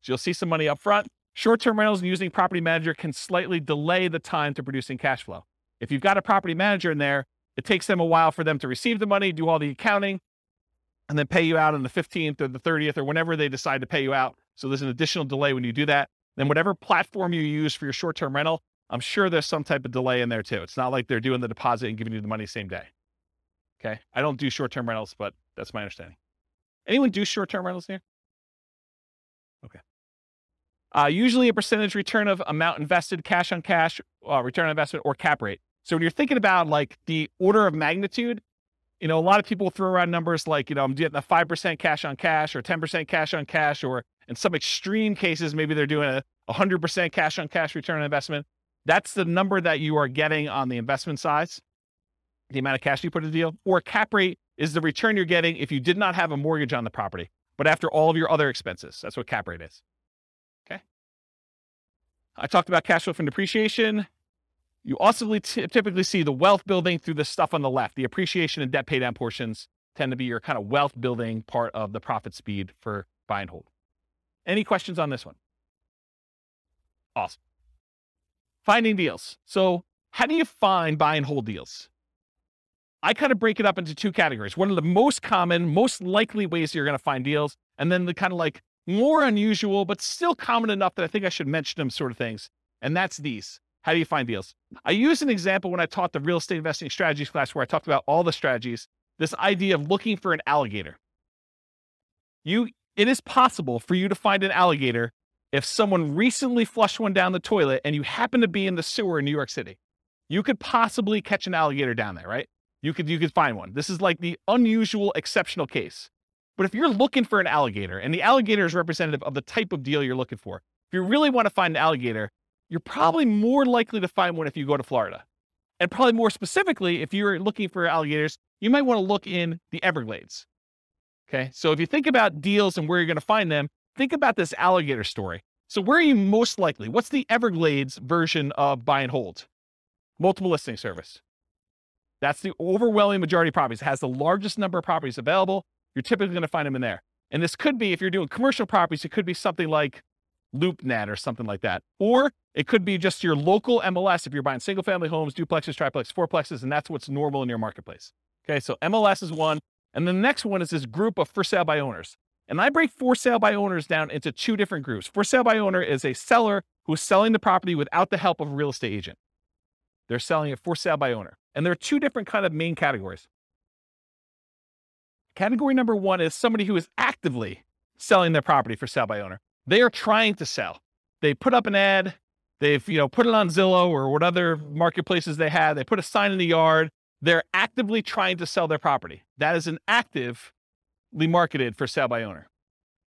So you'll see some money up front. Short-term rentals and using property manager can slightly delay the time to producing cash flow. If you've got a property manager in there, it takes them a while for them to receive the money, do all the accounting, and then pay you out on the 15th or the 30th or whenever they decide to pay you out. So there's an additional delay when you do that. Then whatever platform you use for your short-term rental, I'm sure there's some type of delay in there too. It's not like they're doing the deposit and giving you the money same day. Okay. I don't do short-term rentals, but that's my understanding. Anyone do short-term rentals here? Okay. Uh, usually a percentage return of amount invested, cash on cash, uh, return on investment, or cap rate. So when you're thinking about like the order of magnitude, you know, a lot of people throw around numbers like, you know, I'm getting a 5% cash on cash or 10% cash on cash, or in some extreme cases, maybe they're doing a 100% cash on cash return on investment. That's the number that you are getting on the investment size, the amount of cash you put in the deal. Or cap rate is the return you're getting if you did not have a mortgage on the property, but after all of your other expenses. That's what cap rate is. Okay. I talked about cash flow from depreciation. You also typically see the wealth building through the stuff on the left. The appreciation and debt paydown portions tend to be your kind of wealth building part of the profit speed for buy and hold. Any questions on this one? Awesome. Finding deals. So, how do you find buy and hold deals? I kind of break it up into two categories. One of the most common, most likely ways you're going to find deals, and then the kind of like more unusual, but still common enough that I think I should mention them sort of things. And that's these. How do you find deals? I used an example when I taught the real estate investing strategies class where I talked about all the strategies, this idea of looking for an alligator. You it is possible for you to find an alligator if someone recently flushed one down the toilet and you happen to be in the sewer in New York City. You could possibly catch an alligator down there, right? You could you could find one. This is like the unusual exceptional case. But if you're looking for an alligator and the alligator is representative of the type of deal you're looking for, if you really want to find an alligator, you're probably more likely to find one if you go to Florida. And probably more specifically, if you're looking for alligators, you might want to look in the Everglades. Okay. So if you think about deals and where you're going to find them, think about this alligator story. So where are you most likely? What's the Everglades version of buy and hold? Multiple listing service. That's the overwhelming majority of properties. It has the largest number of properties available. You're typically going to find them in there. And this could be, if you're doing commercial properties, it could be something like LoopNet or something like that. Or it could be just your local MLS if you're buying single family homes, duplexes, triplexes, fourplexes, and that's what's normal in your marketplace. Okay, so MLS is one. And the next one is this group of for sale by owners. And I break for sale by owners down into two different groups. For sale by owner is a seller who's selling the property without the help of a real estate agent. They're selling it for sale by owner. And there are two different kind of main categories. Category number one is somebody who is actively selling their property for sale by owner. They are trying to sell. They put up an ad, they've, you know, put it on Zillow or what other marketplaces they have. They put a sign in the yard. They're actively trying to sell their property. That is an actively marketed for sale by owner.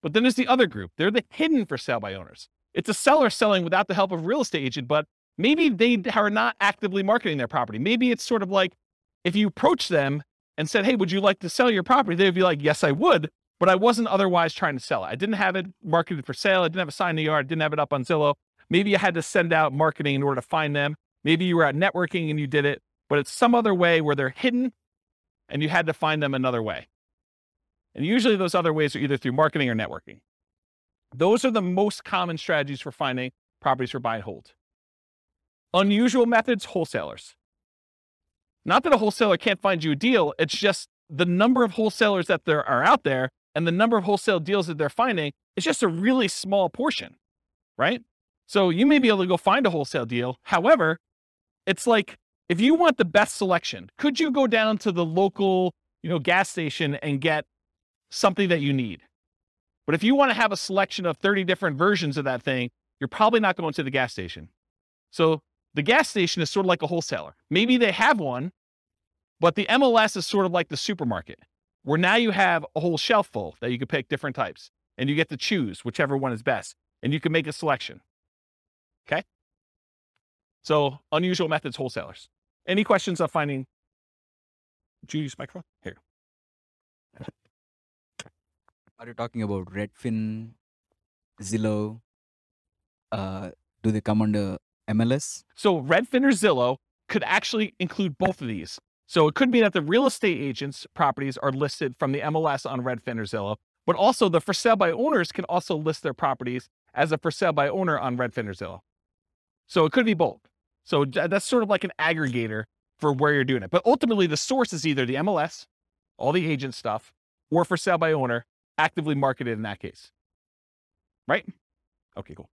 But then there's the other group. They're the hidden for sale by owners. It's a seller selling without the help of a real estate agent, but maybe they are not actively marketing their property. Maybe it's sort of like if you approach them and said, Hey, would you like to sell your property? They'd be like, Yes, I would but I wasn't otherwise trying to sell it. I didn't have it marketed for sale. I didn't have a sign in the yard. I Didn't have it up on Zillow. Maybe you had to send out marketing in order to find them. Maybe you were at networking and you did it, but it's some other way where they're hidden and you had to find them another way. And usually those other ways are either through marketing or networking. Those are the most common strategies for finding properties for buy and hold. Unusual methods, wholesalers. Not that a wholesaler can't find you a deal, it's just the number of wholesalers that there are out there and the number of wholesale deals that they're finding is just a really small portion, right? So you may be able to go find a wholesale deal. However, it's like if you want the best selection, could you go down to the local, you know, gas station and get something that you need? But if you want to have a selection of 30 different versions of that thing, you're probably not going to the gas station. So the gas station is sort of like a wholesaler. Maybe they have one, but the MLS is sort of like the supermarket, where now you have a whole shelf full that you can pick different types and you get to choose whichever one is best and you can make a selection. Okay. So unusual methods, wholesalers. Any questions on finding? Did you use microphone? Here. Are you talking about Redfin, Zillow? Uh, do they come under MLS? So Redfin or Zillow could actually include both of these. So it could be that the real estate agents' properties are listed from the MLS on Redfin or Zillow, but also the for sale by owners can also list their properties as a for sale by owner on Redfin or Zillow. So it could be both. So that's sort of like an aggregator for where you're doing it. But ultimately, the source is either the MLS, all the agent stuff, or for sale by owner, actively marketed in that case. Right? Okay, cool.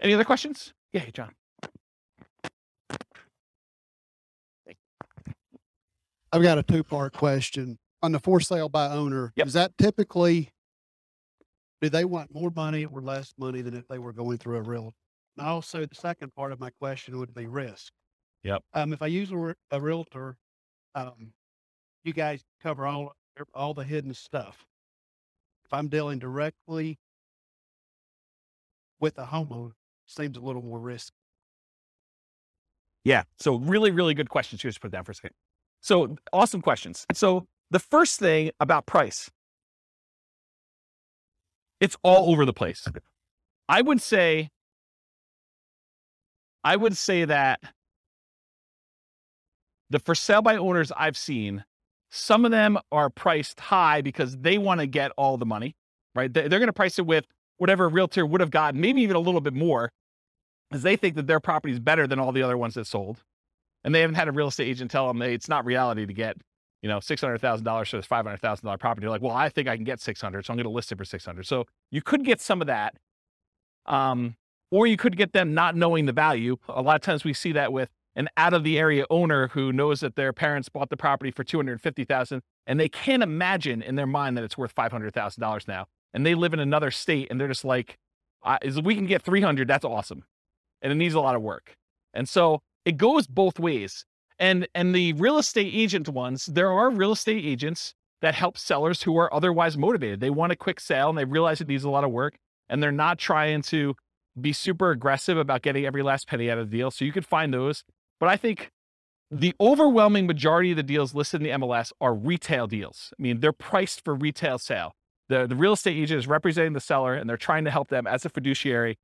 Any other questions? Yeah, John. I've got a two part question on the for sale by owner. Yep. Is that typically, do they want more money or less money than if they were going through a real? Also, the second part of my question would be risk. Yep. Um, if I use a, re- a realtor, um, you guys cover all all the hidden stuff. If I'm dealing directly with a homeowner, seems a little more risk. Yeah. So really, really good questions. Here's put down for a second. So awesome questions. So the first thing about price, it's all over the place. I would say, I would say that the for sale by owners I've seen, some of them are priced high because they want to get all the money, right? They- They're going to price it with whatever a realtor would have gotten, maybe even a little bit more, because they think that their property is better than all the other ones that sold. And they haven't had a real estate agent tell them that it's not reality to get, you know, six hundred thousand dollars for this five hundred thousand dollar property. They're like, well, I think I can get six hundred, so I'm going to list it for six hundred. So you could get some of that, um, or you could get them not knowing the value. A lot of times we see that with an out of the area owner who knows that their parents bought the property for two hundred fifty thousand, and they can't imagine in their mind that it's worth five hundred thousand dollars now, and they live in another state, and they're just like, "Is we can get three hundred? That's awesome," and it needs a lot of work, and so it goes both ways. And and the real estate agent ones, there are real estate agents that help sellers who are otherwise motivated. They want a quick sale and they realize it needs a lot of work and they're not trying to be super aggressive about getting every last penny out of the deal. So you could find those. But I think the overwhelming majority of the deals listed in the MLS are retail deals. I mean, they're priced for retail sale. The the real estate agent is representing the seller and they're trying to help them as a fiduciary,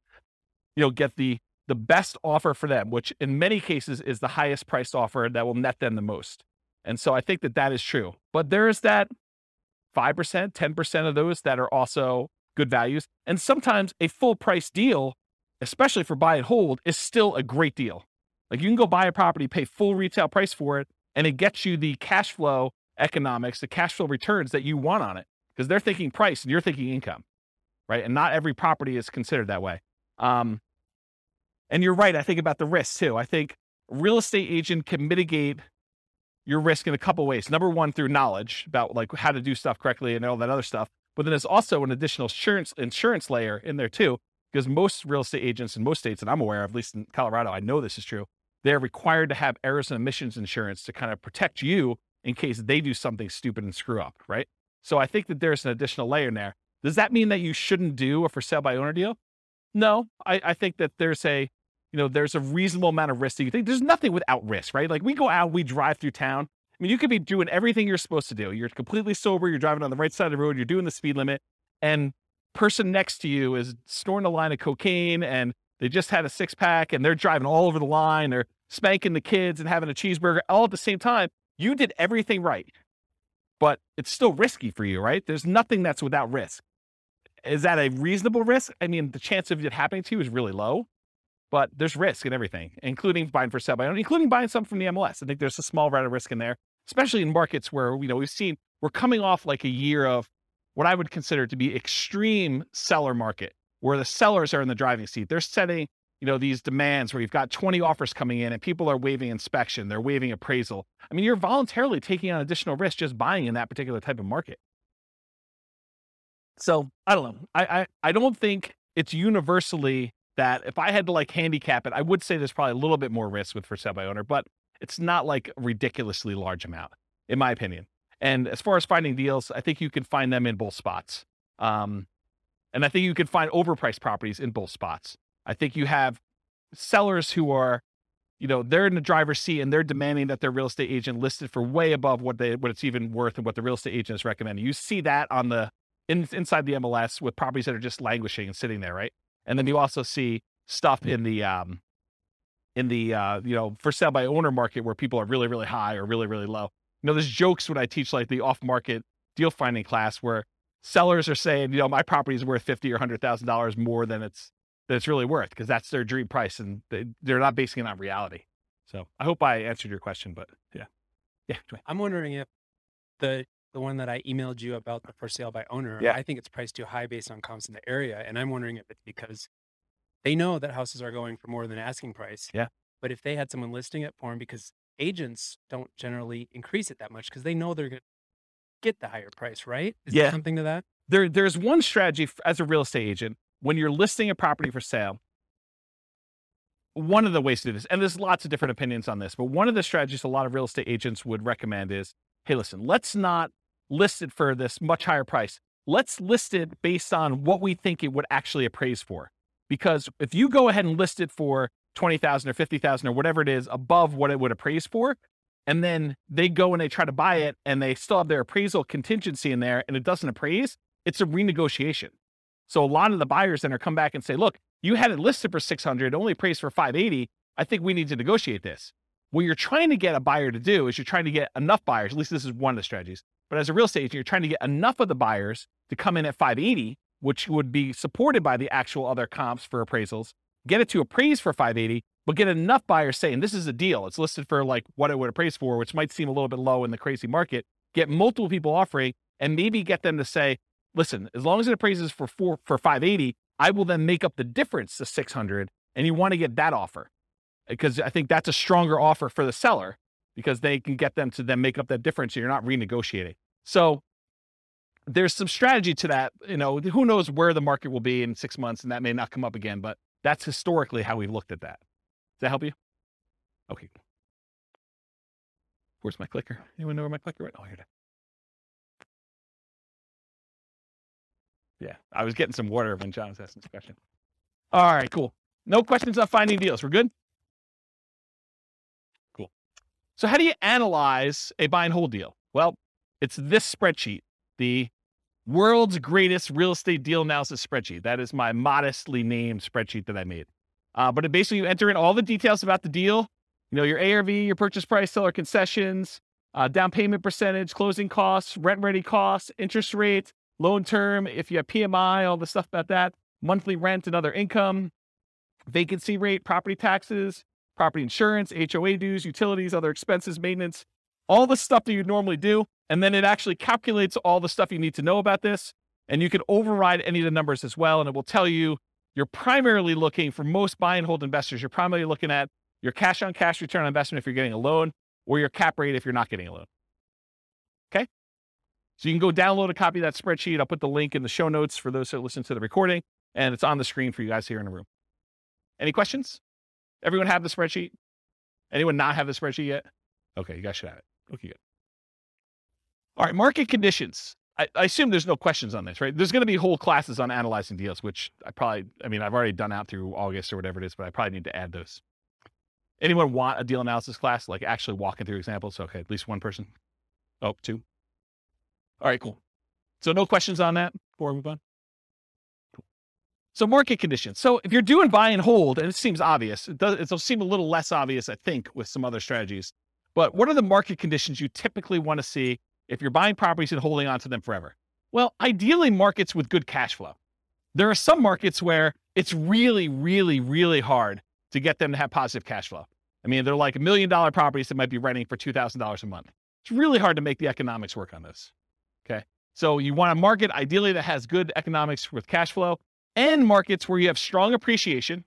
you know, get the the best offer for them, which in many cases is the highest priced offer that will net them the most. And so I think that that is true. But there is that 5%, 10% of those that are also good values. And sometimes a full price deal, especially for buy and hold, is still a great deal. Like you can go buy a property, pay full retail price for it, and it gets you the cash flow economics, the cash flow returns that you want on it because they're thinking price and you're thinking income, right? And not every property is considered that way. Um, and you're right. I think about the risk too. I think real estate agent can mitigate your risk in a couple ways. Number one, through knowledge about like how to do stuff correctly and all that other stuff. But then there's also an additional insurance insurance layer in there too, because most real estate agents in most states that I'm aware of, at least in Colorado, I know this is true. They're required to have errors and omissions insurance to kind of protect you in case they do something stupid and screw up, right? So I think that there's an additional layer in there. Does that mean that you shouldn't do a for sale by owner deal? No, I, I think that there's a you know, there's a reasonable amount of risk that you think there's nothing without risk, right? Like we go out, we drive through town, I mean, you could be doing everything you're supposed to do. You're completely sober. You're driving on the right side of the road. You're doing the speed limit, and person next to you is snorting a line of cocaine, and they just had a six pack, and they're driving all over the line. They're spanking the kids and having a cheeseburger all at the same time. You did everything right, but it's still risky for you, right? There's nothing that's without risk. Is that a reasonable risk? I mean, the chance of it happening to you is really low, but there's risk in everything, including buying for sale by owner, including buying some from the MLS. I think there's a small amount of risk in there, especially in markets where you know we've seen we're coming off like a year of what I would consider to be extreme seller market, where the sellers are in the driving seat. They're setting you know these demands where you've got 20 offers coming in and people are waiving inspection they're waiving appraisal. I mean you're voluntarily taking on additional risk just buying in that particular type of market. So i don't know. I i, I don't think it's universally that if i had to like handicap it i would say there's probably a little bit more risk with for sale by owner but it's not like a ridiculously large amount in my opinion and as far as finding deals i think you can find them in both spots um, and i think you can find overpriced properties in both spots I think you have sellers who are, you know, they're in the driver's seat and they're demanding that their real estate agent listed for way above what they what it's even worth and what the real estate agent is recommending. You see that on the in, inside the MLS with properties that are just languishing and sitting there, right? And then you also see stuff in the um in the uh you know for sale by owner market where people are really really high or really really low. You know, there's jokes when I teach like the off market deal finding class where sellers are saying, you know, my property is worth fifty or hundred thousand dollars more than it's that it's really worth because that's their dream price and they, they're not basing it on reality. So I hope I answered your question, but yeah. Yeah. I'm wondering if the the one that I emailed you about the for sale by owner, Yeah. I think it's priced too high based on comps in the area. And I'm wondering if it's because they know that houses are going for more than asking price. Yeah. But if they had someone listing it for them, because agents don't generally increase it that much because they know they're going to get the higher price, right? Is there Yeah. something to that? There, there's one strategy as a real estate agent when you're listing a property for sale. One of the ways to do this, and there's lots of different opinions on this, but one of the strategies a lot of real estate agents would recommend is hey, listen, let's not list it for this much higher price. Let's list it based on what we think it would actually appraise for. Because if you go ahead and list it for 20,000 or 50,000 or whatever it is above what it would appraise for, and then they go and they try to buy it and they still have their appraisal contingency in there and it doesn't appraise, it's a renegotiation. So a lot of the buyers then are come back and say, look, you had it listed for 600, only appraised for 580. I think we need to negotiate this. What you're trying to get a buyer to do is you're trying to get enough buyers, at least this is one of the strategies. But as a real estate agent, you're trying to get enough of the buyers to come in at 580, which would be supported by the actual other comps for appraisals, get it to appraise for 580, but get enough buyers saying this is a deal. It's listed for like what it would appraise for, which might seem a little bit low in the crazy market. Get multiple people offering and maybe get them to say, listen, as long as it appraises for four for 580, I will then make up the difference to 600. And you want to get that offer uh, because I think that's a stronger offer for the seller because they can get them to then make up that difference. So you're not renegotiating. So there's some strategy to that. You know, who knows where the market will be in six months, and that may not come up again. But that's historically how we've looked at that. Does that help you? Okay. Where's my clicker? Anyone know where my clicker went? Oh, here it is. Yeah, I was getting some water when John was asking this question. All right, cool. No questions on finding deals. We're good? Cool. So, how do you analyze a buy and hold deal? Well, it's this spreadsheet, the world's greatest real estate deal analysis spreadsheet. That is my modestly named spreadsheet that I made. Uh, but basically, you enter in all the details about the deal, you know, your ARV, your purchase price, seller concessions, uh, down payment percentage, closing costs, rent ready costs, interest rate, loan term, if you have PMI, all the stuff about that, monthly rent and other income, vacancy rate, property taxes, property insurance, HOA dues, utilities, other expenses, maintenance, all the stuff that you normally do. And then it actually calculates all the stuff you need to know about this. And you can override any of the numbers as well. And it will tell you you're primarily looking for most buy and hold investors, you're primarily looking at your cash on cash return on investment if you're getting a loan or your cap rate if you're not getting a loan. Okay. So you can go download a copy of that spreadsheet. I'll put the link in the show notes for those that listen to the recording, and it's on the screen for you guys here in the room. Any questions? Everyone have the spreadsheet? Anyone not have the spreadsheet yet? Okay, you guys should have it. Okay, good. All right, market conditions. I, I assume there's no questions on this, right? There's going to be whole classes on analyzing deals, which I probably, I mean, I've already done out through August or whatever it is, but I probably need to add those. Anyone want a deal analysis class, like actually walking through examples? Okay, at least one person. Oh, two. All right, cool. So no questions on that before we move on. Cool. So market conditions. So if you're doing buy and hold, and it seems obvious, it does it'll seem a little less obvious, I think, with some other strategies. But what are the market conditions you typically want to see if you're buying properties and holding on to them forever? Well, ideally markets with good cash flow. There are some markets where it's really, really, really hard to get them to have positive cash flow. I mean, they're like a million dollar properties that might be renting for $2,000 a month. It's really hard to make the economics work on this. Okay. So you want a market ideally that has good economics with cash flow and markets where you have strong appreciation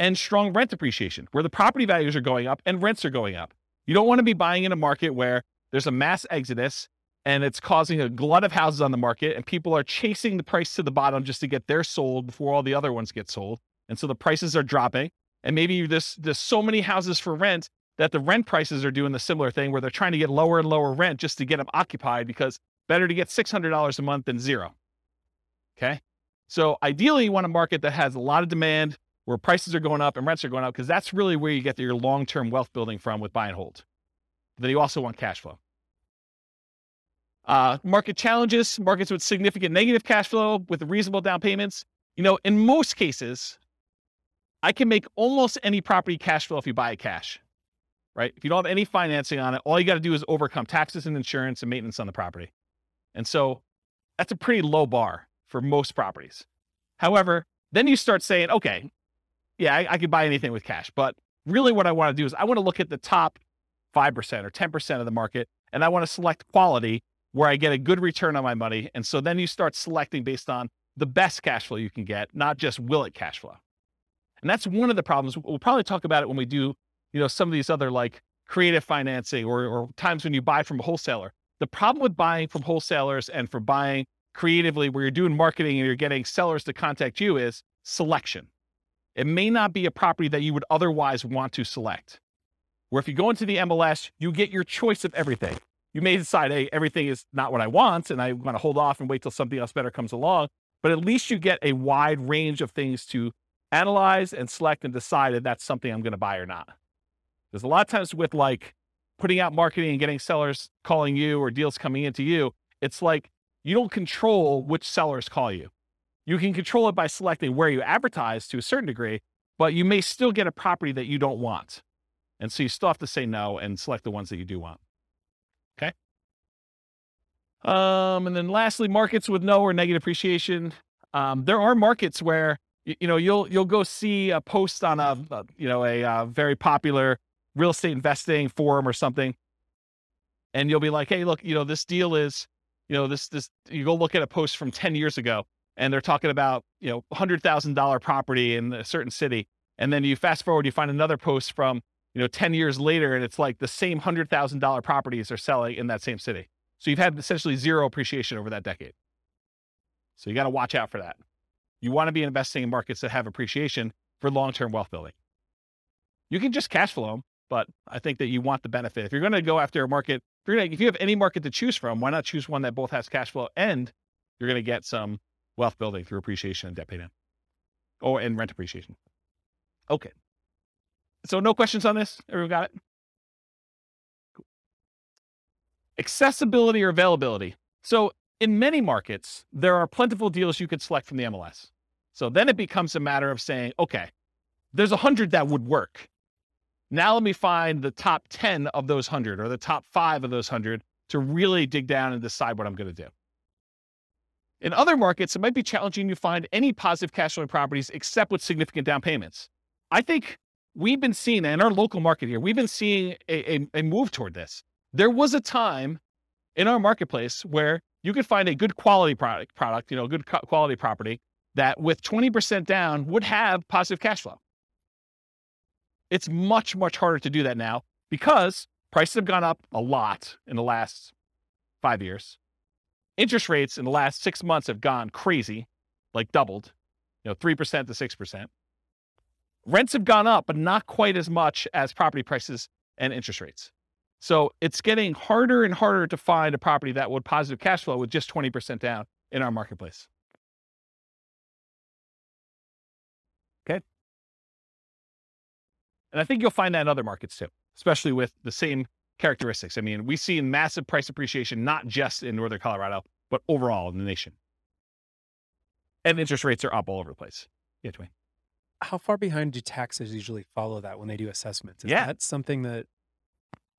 and strong rent appreciation, where the property values are going up and rents are going up. You don't want to be buying in a market where there's a mass exodus and it's causing a glut of houses on the market and people are chasing the price to the bottom just to get their sold before all the other ones get sold. And so the prices are dropping and maybe there's there's so many houses for rent that the rent prices are doing the similar thing where they're trying to get lower and lower rent just to get them occupied because better to get $600 a month than zero. Okay. So ideally, you want a market that has a lot of demand where prices are going up and rents are going up because that's really where you get your long term wealth building from with buy and hold. But then you also want cash flow. Uh, market challenges, markets with significant negative cash flow with reasonable down payments. You know, in most cases, I can make almost any property cash flow if you buy it cash, right? If you don't have any financing on it, all you got to do is overcome taxes and insurance and maintenance on the property. And so that's a pretty low bar for most properties. However, then you start saying, okay, yeah, I, I could buy anything with cash. But really, what I want to do is I want to look at the top 5% or 10% of the market, and I want to select quality where I get a good return on my money. And so then you start selecting based on the best cash flow you can get, not just will it cash flow. And that's one of the problems. We'll probably talk about it when we do, you know, some of these other like creative financing or, or times when you buy from a wholesaler. The problem with buying from wholesalers and for buying creatively where you're doing marketing and you're getting sellers to contact you is selection. It may not be a property that you would otherwise want to select. Where if you go into the MLS, you get your choice of everything. You may decide, hey, everything is not what I want, and I want to hold off and wait till something else better comes along. But at least you get a wide range of things to analyze and select and decide if that's something I'm going to buy or not. There's a lot of times with like putting out marketing and getting sellers calling you or deals coming into you, it's like you don't control which sellers call you. You can control it by selecting where you advertise to a certain degree, but you may still get a property that you don't want. And so you still have to say no and select the ones that you do want. Okay. Um, and then lastly, markets with no or negative appreciation. Um, there are markets where you, you, know you'll you'll go see a post on a, a you know a, a uh, very popular real estate investing forum or something, and you'll be like, hey, look, you know this deal is, you know this this you go look at a post from ten years ago, and they're talking about you know hundred thousand dollar property in a certain city, and then you fast forward, you find another post from you know, 10 years later, and it's like the same $100,000 properties are selling in that same city. So you've had essentially zero appreciation over that decade. So you got to watch out for that. You want to be investing in markets that have appreciation for long term wealth building. You can just cash flow them, but I think that you want the benefit. If you're going to go after a market, if, gonna, if you have any market to choose from, why not choose one that both has cash flow and you're going to get some wealth building through appreciation and debt paydown, or and rent appreciation. Okay, so no questions on this? Everyone got it? Cool. Accessibility or availability. So in many markets, there are plentiful deals you could select from the MLS. So then it becomes a matter of saying, okay, there's a hundred that would work. Now let me find the top 10 of those hundred or the top five of those hundred to really dig down and decide what I'm going to do. In other markets, it might be challenging to find any positive cash flowing properties except with significant down payments. I think we've been seeing in our local market here, we've been seeing a, a, a move toward this. There was a time in our marketplace where you could find a good quality product, product, you know, good quality property that with 20% down would have positive cash flow. It's much, much harder to do that now because prices have gone up a lot in the last five years. Interest rates in the last six months have gone crazy, like doubled, you know, 3% to 6%. Rents have gone up, but not quite as much as property prices and interest rates. So it's getting harder and harder to find a property that would positive cash flow with just 20% down in our marketplace. Okay. And I think you'll find that in other markets too, especially with the same characteristics. I mean, we see massive price appreciation, not just in Northern Colorado, but overall in the nation. And interest rates are up all over the place. Yeah, Dwayne. How far behind do taxes usually follow that when they do assessments? Is Yeah. that something that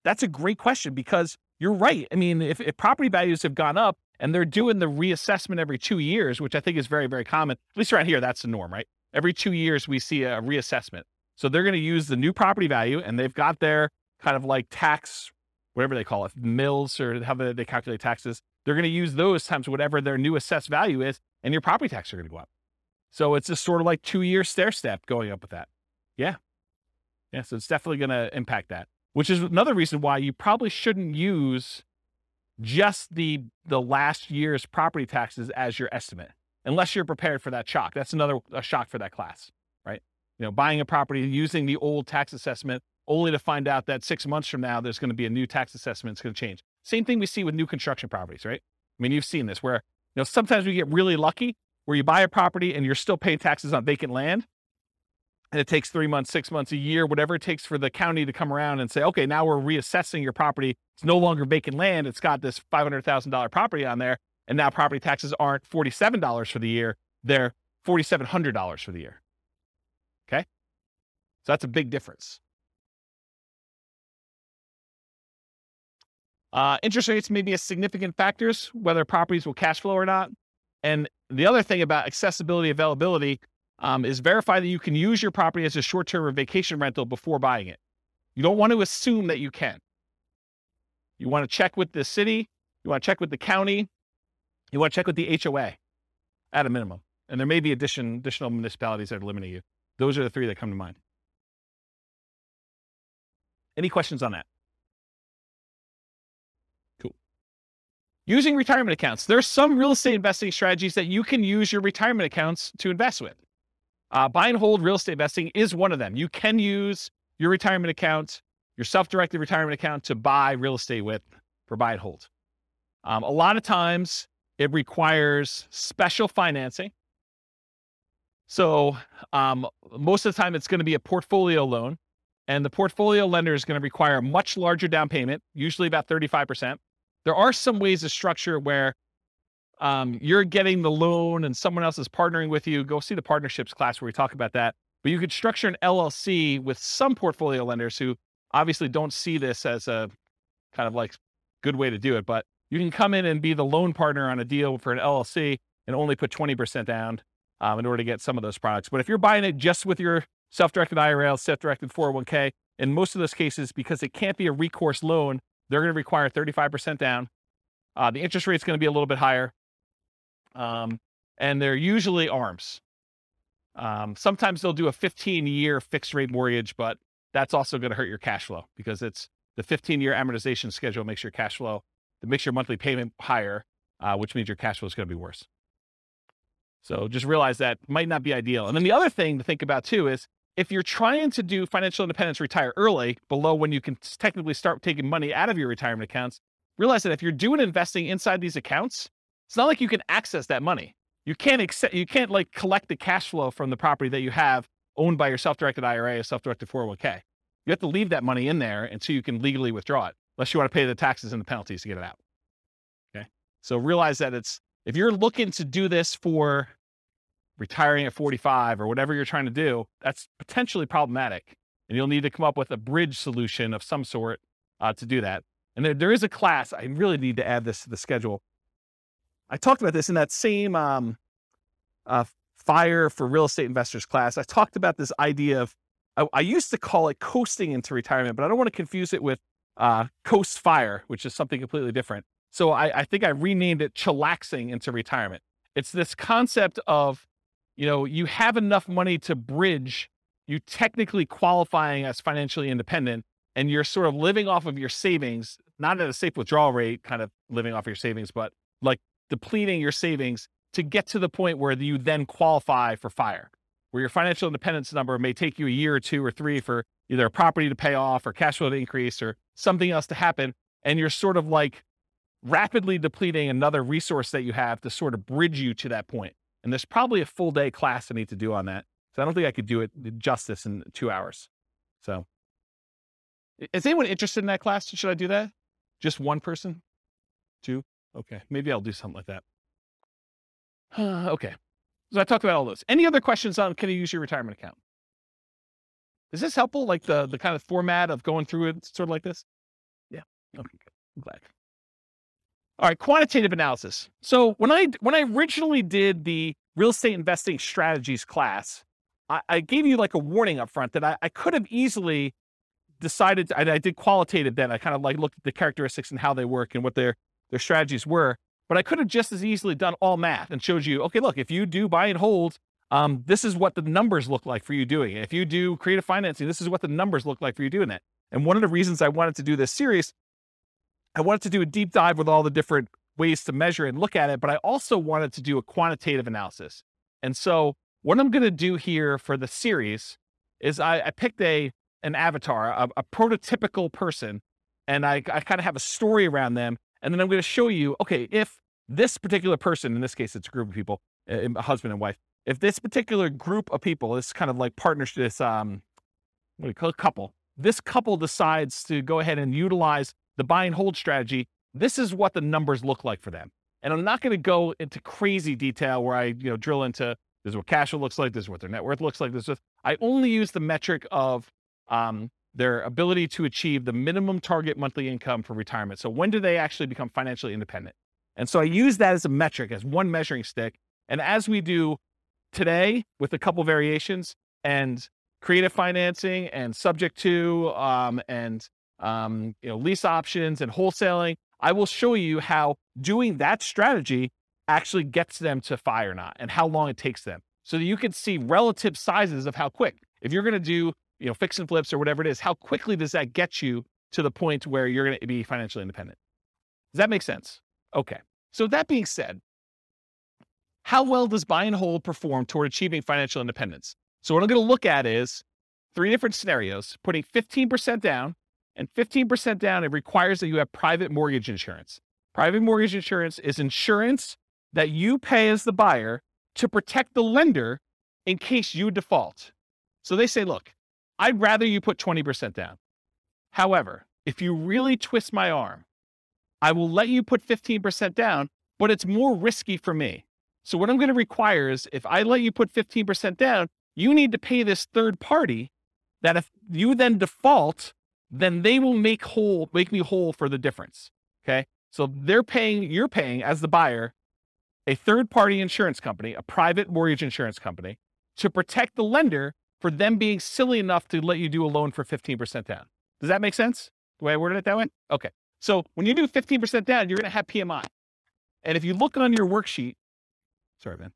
That's a great question because you're right. I mean, if, if property values have gone up and they're doing the reassessment every two years, which I think is very, very common, at least around here, that's the norm, right? Every two years, we see a reassessment. So they're going to use the new property value and they've got their kind of like tax, whatever they call it, mills or how they, they calculate taxes. They're going to use those times whatever their new assessed value is, and your property taxes are going to go up. So it's just sort of like two year stair step going up with that. Yeah. Yeah. So it's definitely going to impact that which is another reason why you probably shouldn't use just the the last year's property taxes as your estimate unless you're prepared for that shock that's another a shock for that class right you know buying a property using the old tax assessment only to find out that six months from now there's going to be a new tax assessment it's going to change same thing we see with new construction properties right i mean you've seen this where you know sometimes we get really lucky where you buy a property and you're still paying taxes on vacant land and it takes three months, six months, a year, whatever it takes for the county to come around and say, okay, now we're reassessing your property. It's no longer vacant land. It's got this $500,000 property on there. And now property taxes aren't $47 for the year. They're $4,700 for the year. Okay. So that's a big difference. Uh, interest rates may be a significant factors, whether properties will cash flow or not. And the other thing about accessibility, availability, um, is verify that you can use your property as a short term or vacation rental before buying it. You don't want to assume that you can. You want to check with the city, you want to check with the county, you want to check with the HOA at a minimum. And there may be addition, additional municipalities that are limiting you. Those are the three that come to mind. Any questions on that? Using retirement accounts. There's some real estate investing strategies that you can use your retirement accounts to invest with. Uh, buy and hold real estate investing is one of them. You can use your retirement account, your self-directed retirement account to buy real estate with for buy and hold. Um, a lot of times it requires special financing. So um, most of the time it's going to be a portfolio loan and the portfolio lender is going to require a much larger down payment, usually about 35%. There are some ways to structure where um, you're getting the loan and someone else is partnering with you. Go see the partnerships class where we talk about that. But you could structure an LLC with some portfolio lenders who obviously don't see this as a kind of like good way to do it. But you can come in and be the loan partner on a deal for an LLC and only put 20% down um, in order to get some of those products. But if you're buying it just with your self-directed IRA, self-directed 401k, in most of those cases, because it can't be a recourse loan, they're going to require 35% down. Uh, the interest rate is going to be a little bit higher. Um, and they're usually arms. Um, sometimes they'll do a 15 year fixed rate mortgage, but that's also going to hurt your cash flow because it's the 15 year amortization schedule makes your cash flow, it makes your monthly payment higher, uh, which means your cash flow is going to be worse. So just realize that might not be ideal. And then the other thing to think about too is if you're trying to do financial independence retire early, below when you can technically start taking money out of your retirement accounts, realize that if you're doing investing inside these accounts, it's not like you can access that money. You can't accept, you can't like collect the cash flow from the property that you have owned by your self-directed IRA or self-directed 401k. You have to leave that money in there until you can legally withdraw it, unless you want to pay the taxes and the penalties to get it out. Okay. So realize that it's if you're looking to do this for retiring at 45 or whatever you're trying to do, that's potentially problematic. And you'll need to come up with a bridge solution of some sort uh, to do that. And there, there is a class, I really need to add this to the schedule. I talked about this in that same um, uh, Fire for Real Estate Investors class. I talked about this idea of, I, I used to call it coasting into retirement, but I don't want to confuse it with uh, Coast Fire, which is something completely different. So I, I think I renamed it chillaxing into retirement. It's this concept of, you know, you have enough money to bridge you technically qualifying as financially independent and you're sort of living off of your savings, not at a safe withdrawal rate, kind of living off of your savings, but like depleting your savings to get to the point where you then qualify for fire, where your financial independence number may take you a year or two or three for either a property to pay off or cash flow to increase or something else to happen. And you're sort of like rapidly depleting another resource that you have to sort of bridge you to that point. And there's probably a full day class I need to do on that. So I don't think I could do it uh, justice in two hours. So, is anyone interested in that class? Should I do that? Just one person? Two? Okay. Maybe I'll do something like that. okay. So I talked about all those. Any other questions on can you use your retirement account? Is this helpful? Like the the kind of format of going through it, sort of like this? Yeah. Okay. Good. I'm glad. All right. Quantitative analysis. So when I when I originally did the real estate investing strategies class, I, I gave you like a warning up front that I, I could have easily decided. To, I, I did qualitative then. I kind of like looked at the characteristics and how they work and what their their strategies were. But I could have just as easily done all math and showed you, okay, look, if you do buy and hold, um, this is what the numbers look like for you doing it. If you do creative financing, this is what the numbers look like for you doing it. And one of the reasons I wanted to do this series, I wanted to do a deep dive with all the different ways to measure and look at it, but I also wanted to do a quantitative analysis. And so what I'm going to do here for the series is I, I picked a an avatar, a, a prototypical person, and I, I kind of have a story around them. And then I'm going to show you, okay, if this particular person, in this case, it's a group of people, a a husband and wife, if this particular group of people, this kind of like partnership, this um, what do you call it, couple, this couple decides to go ahead and utilize the buy and hold strategy, this is what the numbers look like for them. And I'm not going to go into crazy detail where I, you know, drill into this is what cash flow looks like, this is what their net worth looks like. This is I only use the metric of um, their ability to achieve the minimum target monthly income for retirement. So when do they actually become financially independent? And so I use that as a metric, as one measuring stick. And as we do today with a couple variations and creative financing and subject to um, and um, you know lease options and wholesaling, I will show you how doing that strategy actually gets them to FI or not and how long it takes them. So that you can see relative sizes of how quick. If you're going to do you know fix and flips or whatever it is, how quickly does that get you to the point where you're going to be financially independent? Does that make sense? Okay. So that being said, how well does buy and hold perform toward achieving financial independence? So what I'm going to look at is three different scenarios, putting 15% down and 15% down, it requires that you have private mortgage insurance. Private mortgage insurance is insurance that you pay as the buyer to protect the lender in case you default. So they say, look, I'd rather you put 20% down. However, if you really twist my arm, I will let you put 15% down, but it's more risky for me. So what I'm going to require is if I let you put 15% down, you need to pay this third party that if you then default, then they will make whole make me whole for the difference. Okay? So they're paying you're paying as the buyer a third party insurance company, a private mortgage insurance company to protect the lender for them being silly enough to let you do a loan for 15% down. Does that make sense? The way I worded it that way? Okay. So when you do 15% down, you're going to have PMI. And if you look on your worksheet, sorry, man,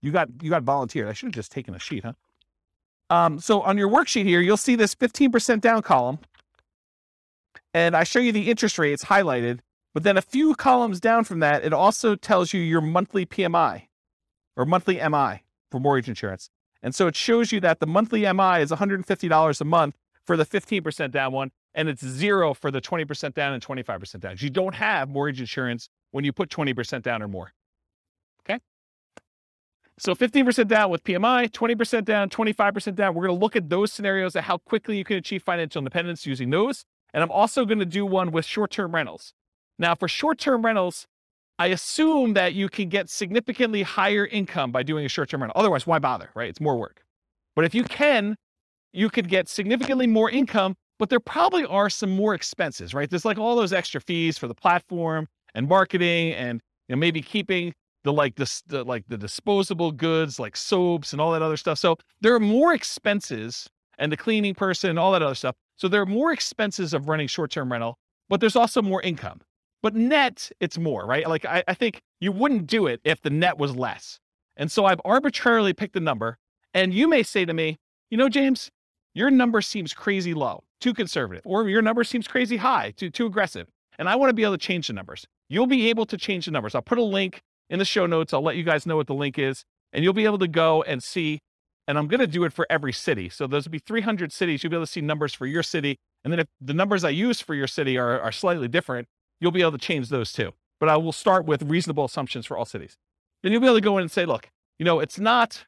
you got you got volunteered. I should have just taken a sheet, huh? Um, so on your worksheet here, you'll see this 15% down column. And I show you the interest rates highlighted, but then a few columns down from that, it also tells you your monthly PMI or monthly MI for mortgage insurance. And so it shows you that the monthly MI is $150 a month for the 15% down one, and it's zero for the 20% down and 25% down. You don't have mortgage insurance when you put 20% down or more. Okay? So 15% down with PMI, 20% down, 25% down. We're going to look at those scenarios of how quickly you can achieve financial independence using those. And I'm also going to do one with short term rentals. Now, for short term rentals, I assume that you can get significantly higher income by doing a short term rental. Otherwise, why bother, right? It's more work. But if you can, you could get significantly more income, but there probably are some more expenses, right? There's like all those extra fees for the platform and marketing and you know, maybe keeping the like this the, like the disposable goods like soaps and all that other stuff. So there are more expenses and the cleaning person, all that other stuff. So there are more expenses of running short-term rental, but there's also more income. But net, it's more, right? Like I, I think you wouldn't do it if the net was less. And so I've arbitrarily picked a number. And you may say to me, you know, James, your number seems crazy low, too conservative, or your number seems crazy high, too too aggressive. And I want to be able to change the numbers. You'll be able to change the numbers. I'll put a link in the show notes. I'll let you guys know what the link is, and you'll be able to go and see. And I'm going to do it for every city. So there's will be 300 cities. You'll be able to see numbers for your city. And then if the numbers I use for your city are, are slightly different, you'll be able to change those too. But I will start with reasonable assumptions for all cities. Then you'll be able to go in and say, look, you know, it's not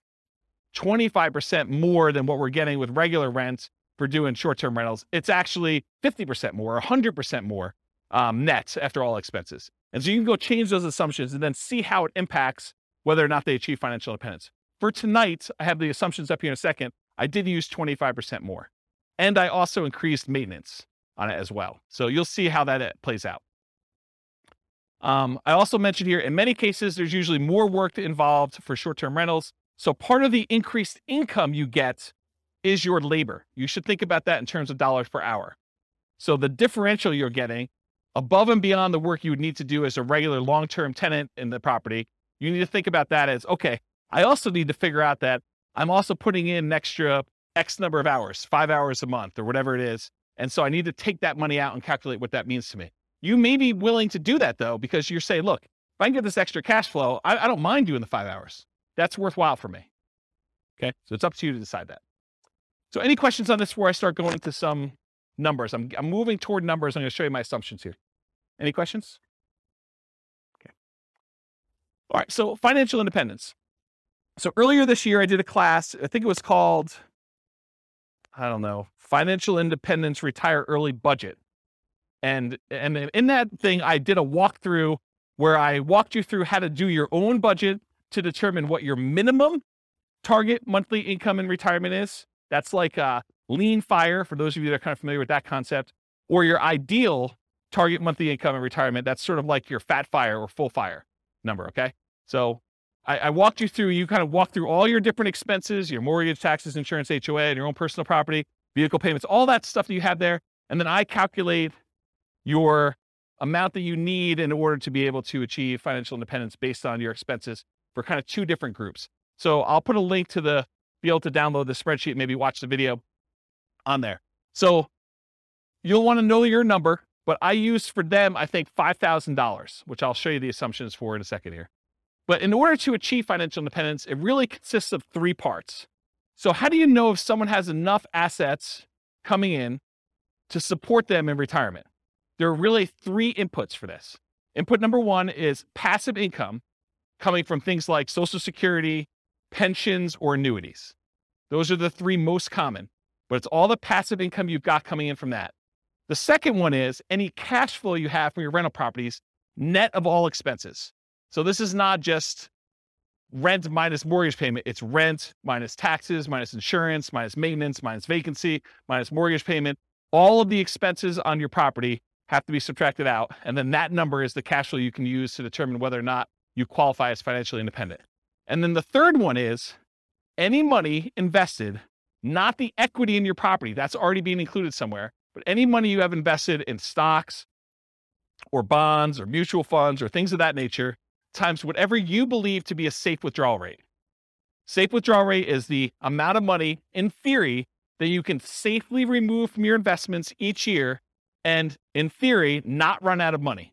25% more than what we're getting with regular rents, for doing short term rentals, it's actually 50% more, 100% more um, net after all expenses. And so you can go change those assumptions and then see how it impacts whether or not they achieve financial independence. For tonight, I have the assumptions up here in a second. I did use 25% more. And I also increased maintenance on it as well. So you'll see how that uh, plays out. Um, I also mentioned here, in many cases, there's usually more work involved for short term rentals. So part of the increased income you get is your labor. You should think about that in terms of dollars per hour. So the differential you're getting above and beyond the work you would need to do as a regular long term tenant in the property, you need to think about that as okay, I also need to figure out that I'm also putting in an extra X number of hours, five hours a month or whatever it is. And so I need to take that money out and calculate what that means to me. You may be willing to do that though, because you're saying, look, if I can get this extra cash flow, I, I don't mind doing the five hours. That's worthwhile for me. Okay. So it's up to you to decide that. So any questions on this before I start going into some numbers? I'm, I'm moving toward numbers. I'm going to show you my assumptions here. Any questions? Okay. All right. So financial independence. So earlier this year, I did a class. I think it was called, I don't know, Financial Independence Retire Early Budget. And and in that thing, I did a walkthrough where I walked you through how to do your own budget to determine what your minimum target monthly income in retirement is. That's like a lean fire for those of you that are kind of familiar with that concept, or your ideal target monthly income in retirement. That's sort of like your fat fire or full fire number. Okay. So I, I walked you through, you kind of walked through all your different expenses, your mortgage, taxes, insurance, HOA, and your own personal property, vehicle payments, all that stuff that you have there. And then I calculate your amount that you need in order to be able to achieve financial independence based on your expenses for kind of two different groups. So I'll put a link to the be able to download the spreadsheet, maybe watch the video on there. So you'll want to know your number, but I use for them, I think $5,000, which I'll show you the assumptions for in a second here. But in order to achieve financial independence, it really consists of three parts. So, how do you know if someone has enough assets coming in to support them in retirement? There are really three inputs for this. Input number one is passive income coming from things like Social Security, pensions, or annuities. Those are the three most common, but it's all the passive income you've got coming in from that. The second one is any cash flow you have from your rental properties, net of all expenses. So this is not just rent minus mortgage payment. It's rent minus taxes, minus insurance, minus maintenance, minus vacancy, minus mortgage payment. All of the expenses on your property have to be subtracted out. And then that number is the cash flow you can use to determine whether or not you qualify as financially independent. And then the third one is any money invested, not the equity in your property, that's already being included somewhere, but any money you have invested in stocks or bonds or mutual funds or things of that nature times whatever you believe to be a safe withdrawal rate. Safe withdrawal rate is the amount of money, in theory, that you can safely remove from your investments each year and, in theory, not run out of money.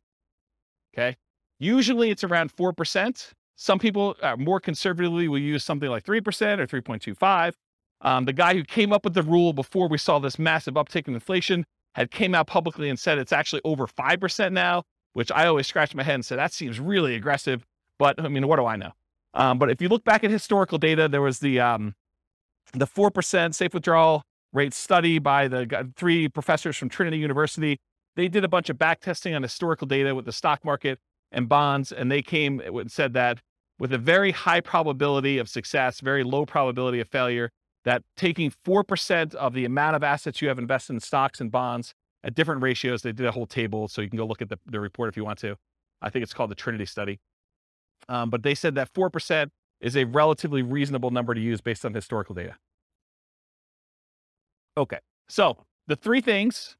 Okay. Usually it's around 4%. Some people uh, more conservatively will use something like 3% or 3.25. Um, the guy who came up with the rule before we saw this massive uptick in inflation had came out publicly and said it's actually over 5% now which I always scratch my head and say that seems really aggressive. But I mean, what do I know? Um, but if you look back at historical data, there was the um, the four percent safe withdrawal rate study by the three professors from Trinity University. They did a bunch of back testing on historical data with the stock market and bonds, and they came and said that with a very high probability of success, very low probability of failure, that taking 4% of the amount of assets you have invested in stocks and bonds at different ratios. They did a whole table, so you can go look at the, the report if you want to. I think it's called the Trinity study. Um, but they said that 4% is a relatively reasonable number to use based on historical data. Okay, so the three things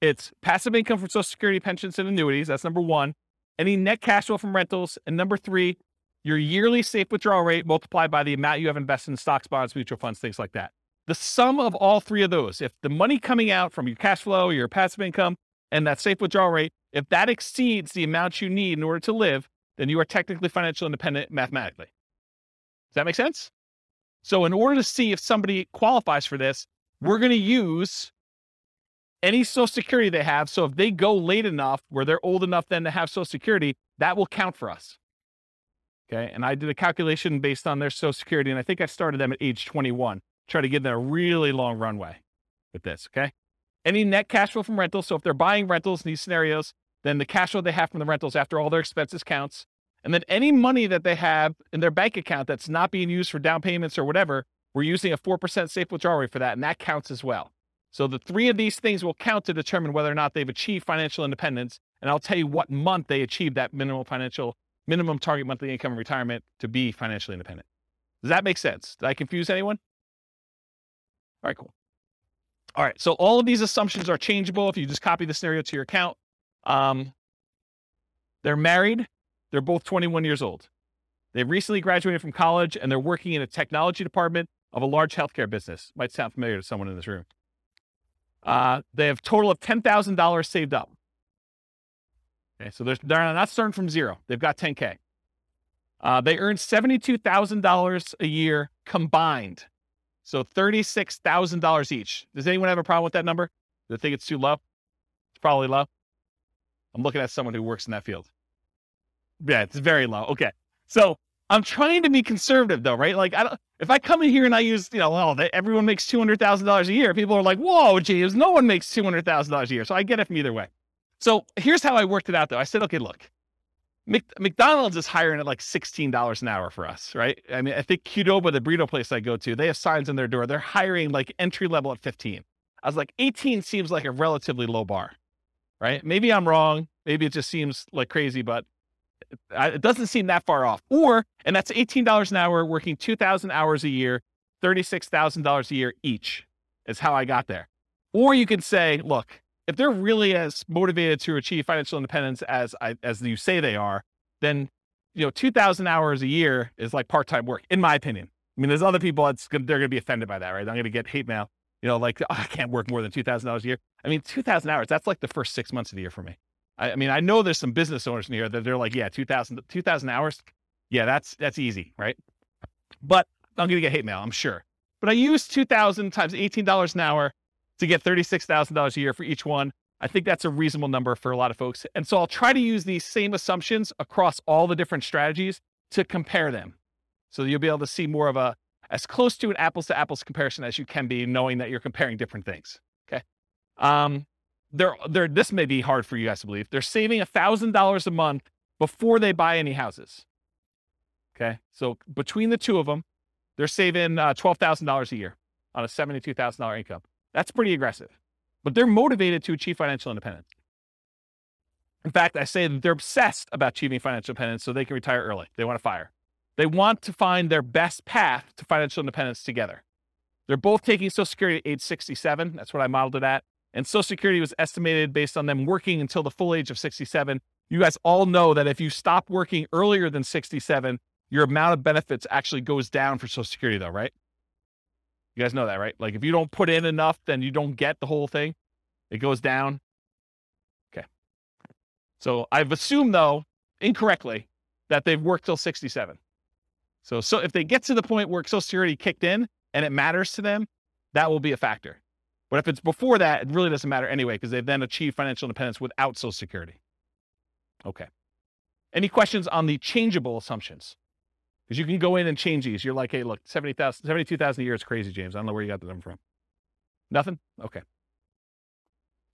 it's passive income from Social Security, pensions, and annuities. That's number one. Any net cash flow from rentals. And number three, your yearly safe withdrawal rate multiplied by the amount you have invested in stocks, bonds, mutual funds, things like that the sum of all three of those, if the money coming out from your cash flow, your passive income, and that safe withdrawal rate, if that exceeds the amount you need in order to live, then you are technically financially independent mathematically. Does that make sense? So, in order to see if somebody qualifies for this, we're going to use any Social Security they have. So, if they go late enough where they're old enough then to have Social Security, that will count for us. Okay. And I did a calculation based on their Social Security, and I think I started them at age 21 try to give them a really long runway. with this. Okay. Any net cash flow from rentals. So if they're buying rentals in these scenarios, then the cash flow they have from the rentals after all their expenses counts. And then any money that they have in their bank account that's not being used for down payments or whatever, we're using a 4% safe withdrawal rate for that. And that counts as well. So the three of these things will count to determine whether or not they've achieved financial independence. And I'll tell you what month they achieved that minimum financial, minimum target monthly income in retirement to be financially independent. Does that make sense? Did I confuse anyone? All right, cool. All right, so all of these assumptions are changeable if you just copy the scenario to your account. Um, they're married. They're both 21 years old. They've recently graduated from college and they're working in a technology department of a large healthcare business. Might sound familiar to someone in this room. Uh, they have total of $10,000 saved up. Okay, so they're, they're not starting from zero. They've got 10K. Uh, they earn $72,000 a year combined. So $36,000 each. Does anyone have a problem with that number? Do they think it's too low? It's probably low. I'm looking at someone who works in that field. Yeah, it's very low. Okay. So I'm trying to be conservative though, right? Like I don't if I come in here and I use, you know, well, everyone makes two hundred thousand dollars a year, people are like, "Whoa, James, no one makes two hundred thousand dollars a year." So I get it from either way. So here's how I worked it out, though. I said, "Okay, look, McDonald's is hiring at like sixteen dollars an hour for us, right? I mean, I think Qdoba, the burrito place I go to, they have signs on their door. They're hiring like entry level at fifteen. I was like, eighteen seems like a relatively low bar, right? Maybe I'm wrong. Maybe it just seems like crazy, but it doesn't seem that far off. Or, and that's $18 an hour, working 2,000 hours a year, $36,000 a year each is how I got there. Or you can say, look, if they're really as motivated to achieve financial independence as I, as you say they are, then you know, 2,000 hours a year is like part-time work, in my opinion. I mean, there's other people that's gonna, they're going to be offended by that, right? I'm going to get hate mail, you know, like oh, I can't work more than $2,000 a year. I mean, 2,000 hours, that's like the first six months of the year for me. I, I mean, I know there's some business owners in here that they're like, yeah, 2000, 2000 hours. Yeah, that's, that's easy, right? But I'm going to get hate mail, I'm sure. But I use 2000 times $18 an hour to get $36,000 a year for each one. I think that's a reasonable number for a lot of folks. And so I'll try to use these same assumptions across all the different strategies to compare them. So you'll be able to see more of a as close to an apples to apples comparison as you can be, knowing that you're comparing different things. Okay. Um, they're they're this may be hard for you guys to believe. They're saving a thousand dollars a month before they buy any houses. Okay, so between the two of them, they're saving uh, twelve thousand dollars a year on a seventy-two thousand dollar income. That's pretty aggressive, but they're motivated to achieve financial independence. In fact, I say that they're obsessed about achieving financial independence so they can retire early. They want to fire. They want to find their best path to financial independence together. They're both taking Social Security at age 67. That's what I modeled it at and Social Security was estimated based on them working until the full age of 67. You guys all know that if you stop working earlier than 67, your amount of benefits actually goes down for Social Security, though, right? You guys know that, right? Like if you don't put in enough, then you don't get the whole thing. It goes down. Okay. So I've assumed, though, incorrectly, that they've worked till 67. So, so if they get to the point where Social Security kicked in and it matters to them, that will be a factor. But if it's before that, it really doesn't matter anyway, because they've then achieved financial independence without Social Security. Okay. Any questions on the changeable assumptions? Because you can go in and change these. You're like, hey, look, 70,000, 72,000 a year is crazy, James. I don't know where you got the number from. Nothing? Okay.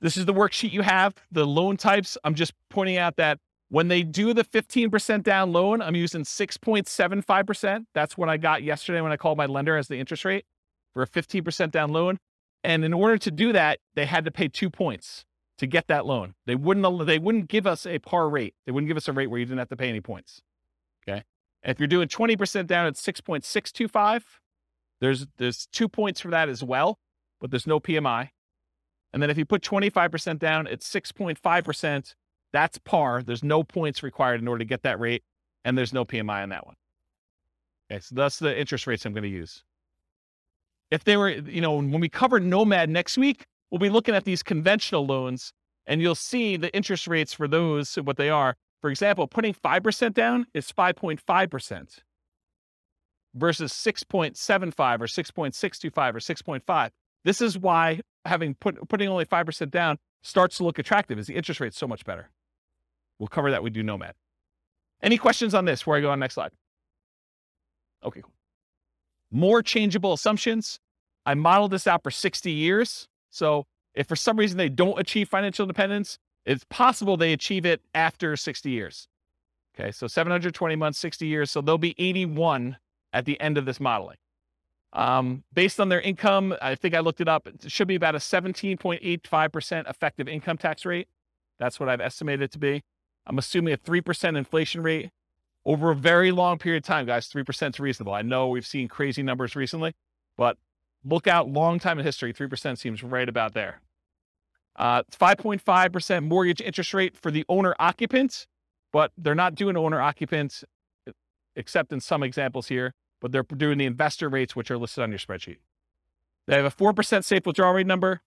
This is the worksheet you have, the loan types. I'm just pointing out that when they do the 15% down loan, I'm using 6.75%. That's what I got yesterday when I called my lender as the interest rate for a 15% down loan. And in order to do that, they had to pay two points to get that loan. They wouldn't they wouldn't give us a par rate. They wouldn't give us a rate where you didn't have to pay any points. If you're doing 20% down at 6.625, there's there's two points for that as well, but there's no PMI. And then if you put 25% down at 6.5%, that's par. There's no points required in order to get that rate, and there's no PMI on that one. Okay, so that's the interest rates I'm going to use if they were, you know, when we cover Nomad next week, we'll be looking at these conventional loans and you'll see the interest rates for those, what they are. For example, putting 5% down is 5.5% versus 6.75 or 6.625 or 6.5. This is why having put putting only 5% down starts to look attractive is the interest rate so much better. We'll cover that We do Nomad. Any questions on this before I go on next slide? Okay, cool more changeable assumptions. I modeled this out for 60 years. So if for some reason they don't achieve financial independence, it's possible they achieve it after 60 years. Okay, so 720 months, 60 years. So they'll be 81 at the end of this modeling. Um, based on their income, I think I looked it up. It should be about a 17.85% effective income tax rate. That's what I've estimated it to be. I'm assuming a 3% inflation rate over a very long period of time, guys. 3% is reasonable. I know we've seen crazy numbers recently, but look out long time in history. 3% seems right about there. Uh, 5.5% mortgage interest rate for the owner occupant, but they're not doing owner occupants except in some examples here, but they're doing the investor rates, which are listed on your spreadsheet. They have a 4% safe withdrawal rate number.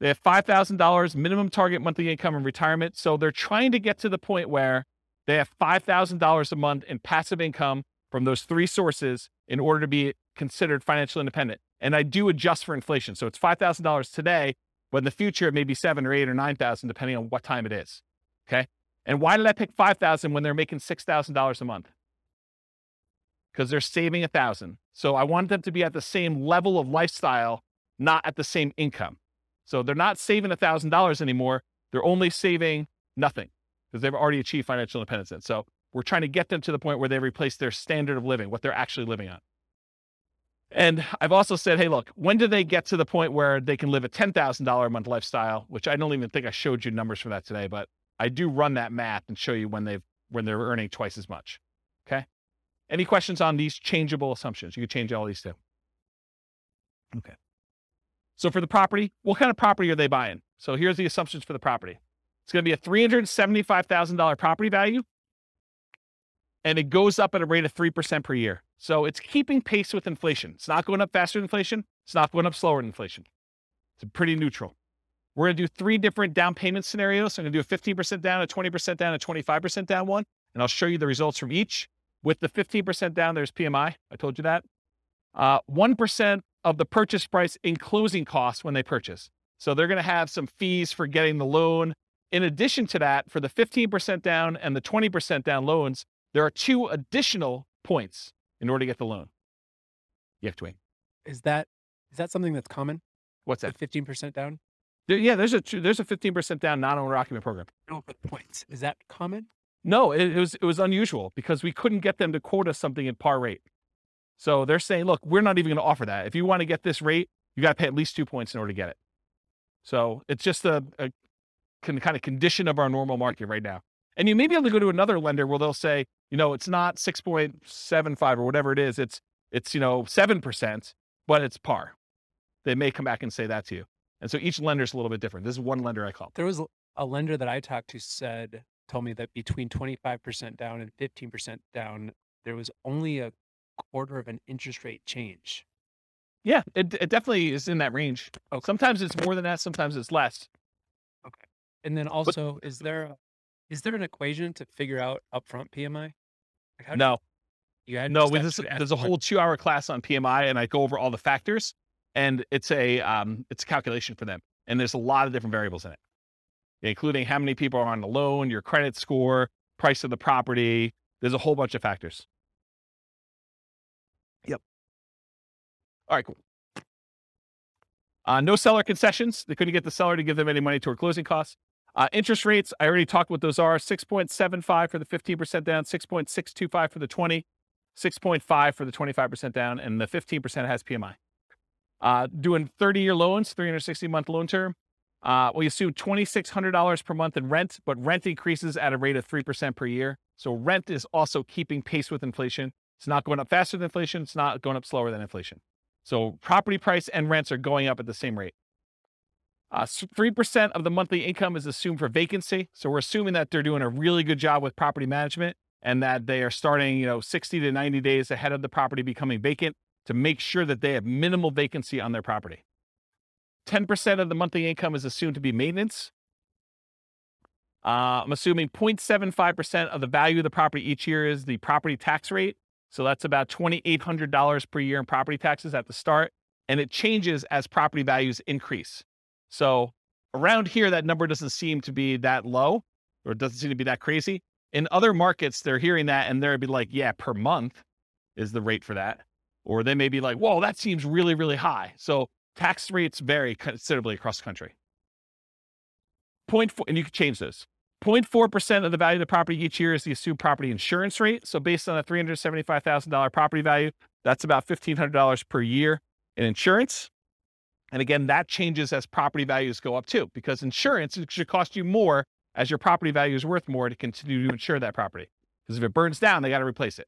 They have $5,000 minimum target monthly income in retirement. So they're trying to get to the point where they have $5,000 a month in passive income from those three sources in order to be considered financially independent. And I do adjust for inflation. So it's $5,000 today, but in the future, it may be seven or eight or 9,000, depending on what time it is. Okay. And why did I pick 5,000 when they're making $6,000 a month? Because they're saving a thousand. So I want them to be at the same level of lifestyle, not at the same income. So they're not saving a thousand dollars anymore. They're only saving nothing because they've already achieved financial independence. So we're trying to get them to the point where they replace their standard of living, what they're actually living on. And I've also said, hey, look, when do they get to the point where they can live a $10,000 a month lifestyle, which I don't even think I showed you numbers for that today, but I do run that math and show you when they've when they're earning twice as much. Okay. Any questions on these changeable assumptions? You can change all these too. Okay. So for the property, what kind of property are they buying? So here's the assumptions for the property. It's going to be a $375,000 property value and it goes up at a rate of 3% per year. So it's keeping pace with inflation. It's not going up faster than inflation. It's not going up slower than inflation. It's pretty neutral. We're going to do three different down payment scenarios. I'm going to do a 15% down, a 20% down, a 25% down one. And I'll show you the results from each. With the 15% down, there's PMI. I told you that. Uh, 1% of the purchase price in closing costs when they purchase. So they're going to have some fees for getting the loan. In addition to that, for the 15% down and the 20% down loans, there are two additional points in order to get the loan. You have to wait. Is that is that something that's common? What's that? Fifteen percent down. There, yeah, there's a there's a 15% down non-owner occupant program. Oh, no, but points. Is that common? No, it, it was it was unusual because we couldn't get them to quote us something at par rate. So they're saying, look, we're not even going to offer that. If you want to get this rate, you got to pay at least two points in order to get it. So it's just a, a kind of condition of our normal market right now. And you may be able to go to another lender where they'll say, you know, it's not 6.75 or whatever it is. It's, it's, you know, 7%, but it's par. They may come back and say that to you. And so each lender is a little bit different. This is one lender I called. There was a lender that I talked to said, told me that between 25% down and 15% down, there was only a quarter of an interest rate change. Yeah, it, it definitely is in that range. Okay. Sometimes it's more than that, sometimes it's less. Okay. And then also, is there a, is there an equation to figure out upfront PMI? Like No, you, had no, just we have just, to add there's a whole two hour class on PMI and I go over all the factors and it's a, um, it's a calculation for them. And there's a lot of different variables in it, including how many people are on the loan, your credit score, price of the property. There's a whole bunch of factors. Yep. All right, cool. Uh, no seller concessions. They couldn't get the seller to give them any money toward closing costs. Uh, interest rates, I already talked what those are 6.75 for the 15% down, 6.625 for the 20, 6.5 for the 25% down, and the 15% has PMI. Uh, doing 30 year loans, 360 month loan term. Uh, we assume $2,600 per month in rent, but rent increases at a rate of 3% per year. So rent is also keeping pace with inflation. It's not going up faster than inflation. It's not going up slower than inflation. So property price and rents are going up at the same rate. Uh, 3% of the monthly income is assumed for vacancy. So we're assuming that they're doing a really good job with property management and that they are starting, you know, 60 to 90 days ahead of the property becoming vacant to make sure that they have minimal vacancy on their property. 10% of the monthly income is assumed to be maintenance. Uh, I'm assuming 0.75% of the value of the property each year is the property tax rate. So that's about $2,800 per year in property taxes at the start. And it changes as property values increase. So around here, that number doesn't seem to be that low or it doesn't seem to be that crazy. In other markets, they're hearing that and they'll be like, yeah, per month is the rate for that. Or they may be like, whoa, that seems really, really high. So tax rates vary considerably across the country. Point four, and you can change this. 0.4% of the value of the property each year is the assumed property insurance rate. So based on a $375,000 property value, that's about $1,500 per year in insurance. And again, that changes as property values go up too, because insurance should cost you more as your property value is worth more to continue to insure that property. Because if it burns down, they got to replace it.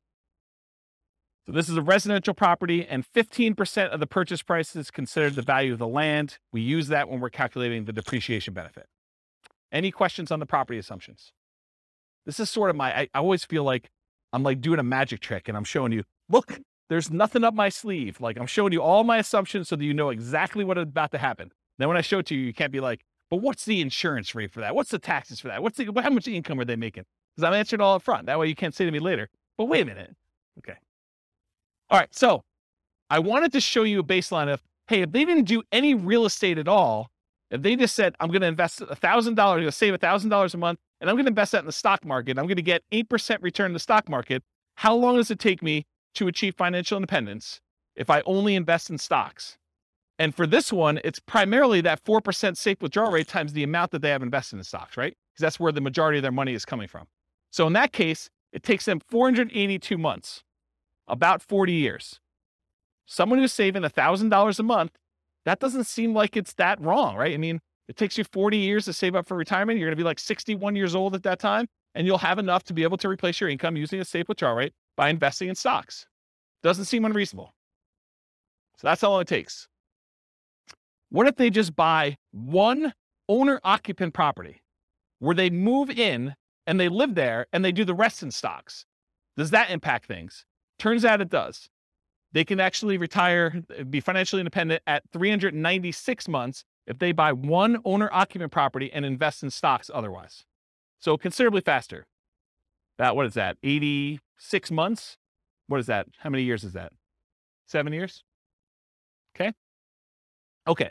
So this is a residential property, and 15% of the purchase price is considered the value of the land. We use that when we're calculating the depreciation benefit. Any questions on the property assumptions? This is sort of my, I, always feel like I'm like doing a magic trick and I'm showing you, look, there's nothing up my sleeve. Like I'm showing you all my assumptions so that you know exactly what is about to happen. Then when I show it to you, you can't be like, but what's the insurance rate for that? What's the taxes for that? What's the, how much income are they making? Because I'm answering all up front. That way you can't say to me later, but wait a minute. Okay. All right. So I wanted to show you a baseline of, hey, if they didn't do any real estate at all, if they just said, I'm going to invest $1,000, I'm going to save $1,000 a month, and I'm going to invest that in the stock market, I'm going to get 8% return in the stock market, how long does it take me to achieve financial independence if I only invest in stocks? And for this one, it's primarily that 4% safe withdrawal rate times the amount that they have invested in stocks, right? Because that's where the majority of their money is coming from. So in that case, it takes them 482 months, about 40 years. Someone who's saving $1,000 a month that doesn't seem like it's that wrong, right? I mean, it takes you 40 years to save up for retirement. You're going to be like 61 years old at that time, and you'll have enough to be able to replace your income using a safe withdrawal rate by investing in stocks. Doesn't seem unreasonable. So that's all it takes. What if they just buy one owner occupant property where they move in and they live there and they do the rest in stocks? Does that impact things? Turns out it does they can actually retire, be financially independent at 396 months if they buy one owner occupant property and invest in stocks otherwise. So considerably faster. That, what is that, 86 months? What is that? How many years is that? Seven years? Okay. Okay.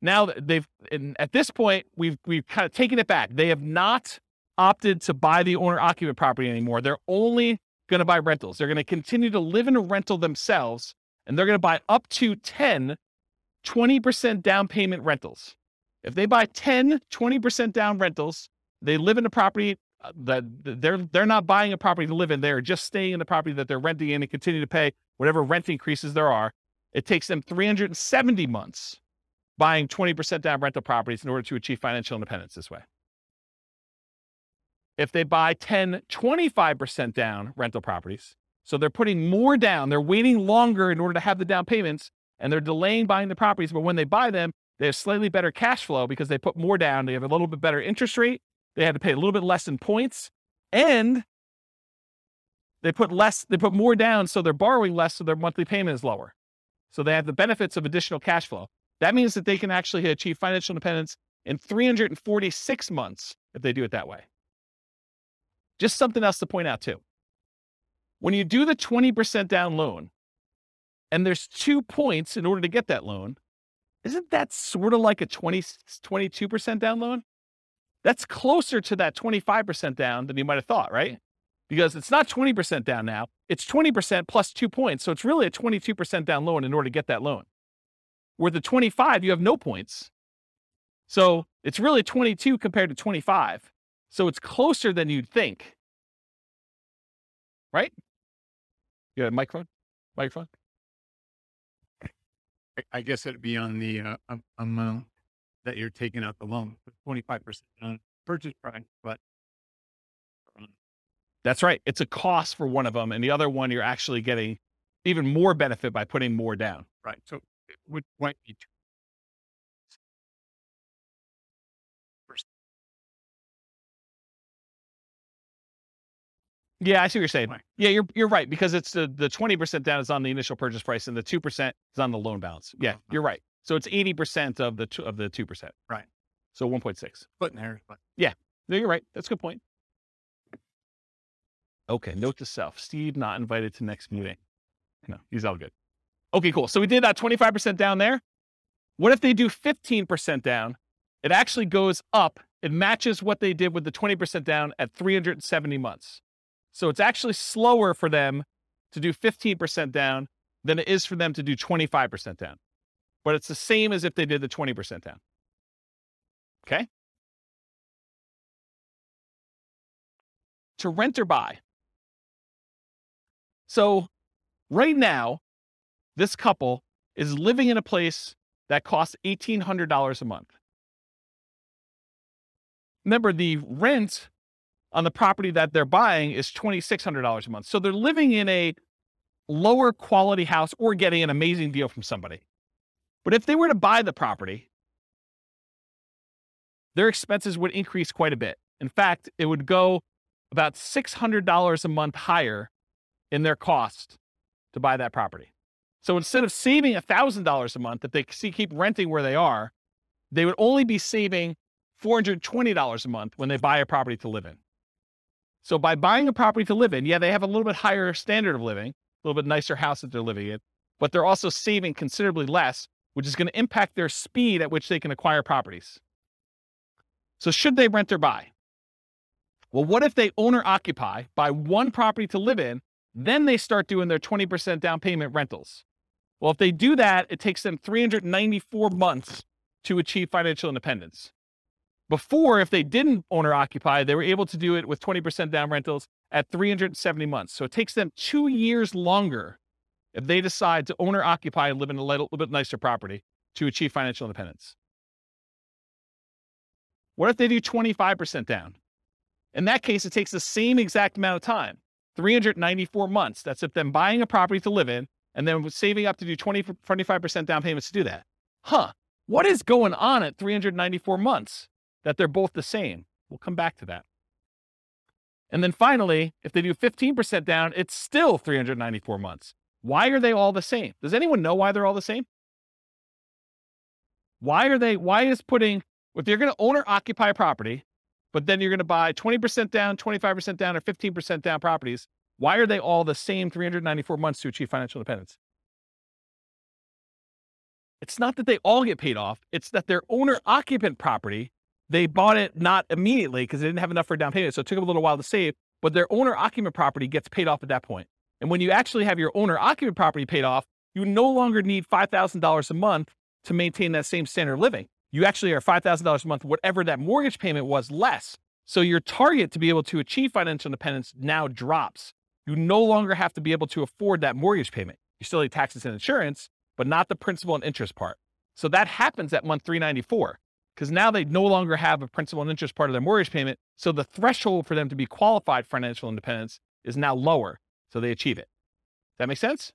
Now they've, and at this point, we've, we've kind of taken it back. They have not opted to buy the owner occupant property anymore. They're only going to buy rentals. They're going to continue to live in a rental themselves, and they're going to buy up to 10 20% down payment rentals. If they buy 10 20% down rentals, they live in a property Uh, that they're they're not buying a property to live in. They're just staying in the property that they're renting in and continue to pay whatever rent increases there are. It takes them 370 months buying 20% down rental properties in order to achieve financial independence this way if they buy 10, 25% down rental properties. So they're putting more down. They're waiting longer in order to have the down payments and they're delaying buying the properties. But when they buy them, they have slightly better cash flow because they put more down. They have a little bit better interest rate. They had to pay a little bit less in points and they put less, they put more down. So they're borrowing less. So their monthly payment is lower. So they have the benefits of additional cash flow. That means that they can actually achieve financial independence in 346 months if they do it that way. Just something else to point out too. When you do the 20% down loan, and there's two points in order to get that loan, isn't that sort of like a 20, 22% down loan? That's closer to that 25% down than you might have thought, right? Because it's not 20% down now, it's 20% plus two points. So it's really a 22% down loan in order to get that loan. Where the 25, you have no points. So it's really 22 compared to 25. So it's closer than you'd think. Right? You have a microphone? Microphone? I- guess it'd be on the uh, am- amount that you're taking out the loan, twenty-five percent on purchase price, but That's right. It's a cost for one of them, and the other one you're actually getting even more benefit by putting more down. right, so it would might be two Yeah, I see what you're saying. Yeah, you're you're right because it's the the twenty percent down is on the initial purchase price, and the two percent is on the loan balance. Yeah, Uh-huh. you're right. So it's eighty percent of the two, of the two percent. Right. So one point six. splitting hairs, but Yeah. No, you're right. That's a good point. Okay, note to self: Steve not invited to next meeting. No, he's all good. Okay, cool. So we did that twenty five percent down there. What if they do fifteen percent down? It actually goes up. It matches what they did with the twenty percent down at three hundred and seventy months. So it's actually slower for them to do 15% down than it is for them to do 25% down. But it's the same as if they did the 20% down. Okay? To rent or buy. So, right now, this couple is living in a place that costs $1,800 a month. Remember, the rent on the property that they're buying is $2,600 a month. So they're living in a lower quality house or getting an amazing deal from somebody. But if they were to buy the property, their expenses would increase quite a bit. In fact, it would go about $600 a month higher in their cost to buy that property. So instead of saving $1,000 a month if they keep renting where they are, they would only be saving $420 a month when they buy a property to live in. So by buying a property to live in, yeah, they have a little bit higher standard of living, a little bit nicer house that they're living in, but they're also saving considerably less, which is going to impact their speed at which they can acquire properties. So should they rent or buy? Well, what if they owner occupy, buy one property to live in, then they start doing their 20% down payment rentals? Well, if they do that, it takes them 394 months to achieve financial independence. Before, if they didn't owner occupy, they were able to do it with 20% down rentals at 370 months. So it takes them two years longer if they decide to owner occupy and live in a little, little bit nicer property to achieve financial independence. What if they do 25% down? In that case, it takes the same exact amount of time 394 months. That's if them buying a property to live in and then saving up to do 20, 25% down payments to do that. Huh. What is going on at 394 months that they're both the same? We'll come back to that. And then finally, if they do 15% down, it's still 394 months. Why are they all the same? Does anyone know why they're all the same? Why are they, why is putting, if you're going to own or occupy a property, but then you're going to buy 20% down, 25% down, or 15% down properties, why are they all the same 394 months to achieve financial independence? It's not that they all get paid off, it's that their owner occupant property, they bought it not immediately because they didn't have enough for down payment. So it took them a little while to save, but their owner occupant property gets paid off at that point. And when you actually have your owner occupant property paid off, you no longer need $5,000 a month to maintain that same standard of living. You actually are $5,000 a month, whatever that mortgage payment was less. So your target to be able to achieve financial independence now drops. You no longer have to be able to afford that mortgage payment. You still need taxes and insurance, but not the principal and interest part. So that happens at month 394 because now they no longer have a principal and interest part of their mortgage payment. So the threshold for them to be qualified for financial independence is now lower. So they achieve it. Does that make sense?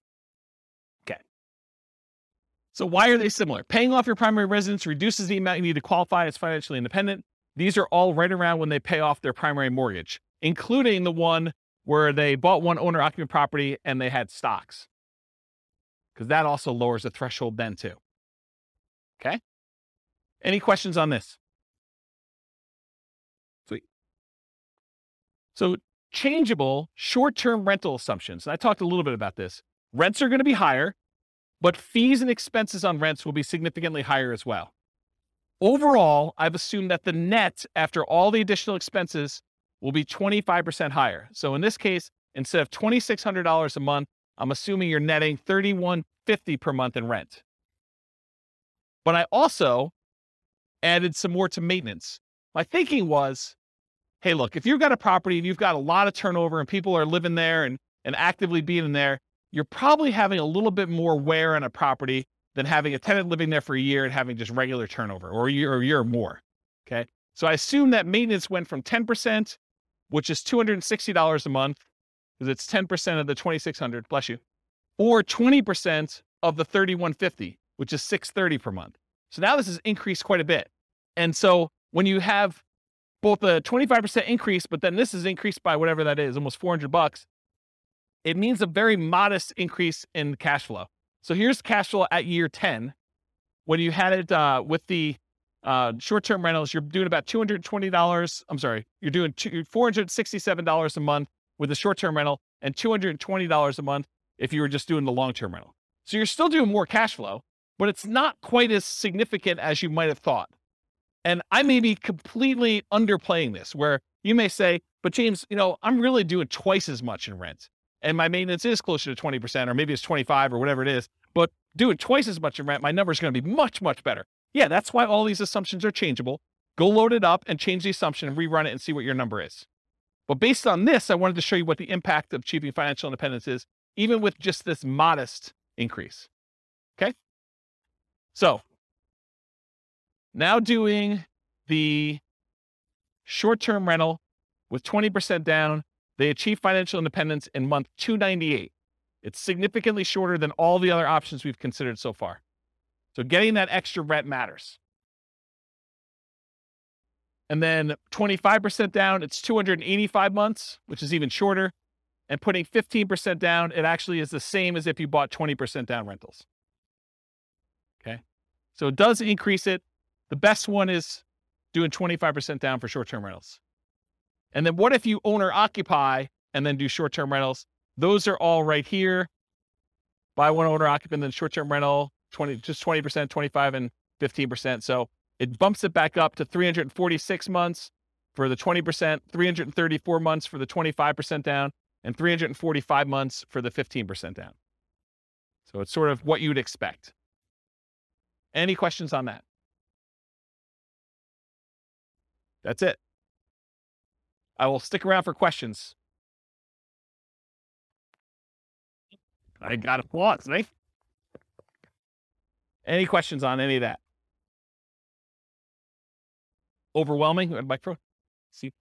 Okay. So why are they similar? Paying off your primary residence reduces the amount you need to qualify as financially independent. These are all right around when they pay off their primary mortgage, including the one where they bought one owner occupant property and they had stocks. Because that also lowers the threshold then too. Okay. Any questions on this? Sweet. So changeable short-term rental assumptions. And I talked a little bit about this. Rents are going to be higher, but fees and expenses on rents will be significantly higher as well. Overall, I've assumed that the net after all the additional expenses will be 25% higher. So in this case, instead of $2600 a month, I'm assuming you're netting 3,150 per month in rent. But I also added some more to maintenance. My thinking was, hey, look, if you've got a property and you've got a lot of turnover and people are living there and, and actively being in there, you're probably having a little bit more wear on a property than having a tenant living there for a year and having just regular turnover or a year or a year or more. Okay. So I assume that maintenance went from 10%, which is $260 a month, because it's 10% of the 2600 bless you, or 20% of the 3150, which is 630 per month. So now this has increased quite a bit. And so when you have both a 25% increase, but then this is increased by whatever that is, almost 400 bucks, it means a very modest increase in cash flow. So here's cash flow at year 10. When you had it uh, with the uh, short-term rentals, you're doing about $220. I'm sorry, you're doing two, $467 a month with a short-term rental and $220 a month if you were just doing the long-term rental. So you're still doing more cash flow, but it's not quite as significant as you might have thought. And I may be completely underplaying this, where you may say, but James, you know, I'm really doing twice as much in rent. And my maintenance is closer to 20%, or maybe it's 25 or whatever it is. but doing twice as much in rent, my number is going to be much, much better. Yeah, that's why all these assumptions are changeable. Go load it up and change the assumption and rerun it and see what your number is. But based on this, I wanted to show you what the impact of achieving financial independence is, even with just this modest increase. Okay. So now doing the short term rental with 20% down, they achieve financial independence in month 298. It's significantly shorter than all the other options we've considered so far. So getting that extra rent matters. And then 25% down, it's 285 months, which is even shorter. And putting 15% down, it actually is the same as if you bought 20% down rentals. Okay. So it does increase it. The best one is doing 25% down for short term rentals. And then what if you owner occupy and then do short term rentals? Those are all right here. Buy one owner occupant, then short term rental, 20, just 20%, 25 and 15%. So it bumps it back up to 346 months for the 20%, 334 months for the 25% down, and 345 months for the 15% down. So it's sort of what you'd expect. Any questions on that? That's it. I will stick around for questions. I got applause, right? Any questions on any of that? Overwhelming, micro. See,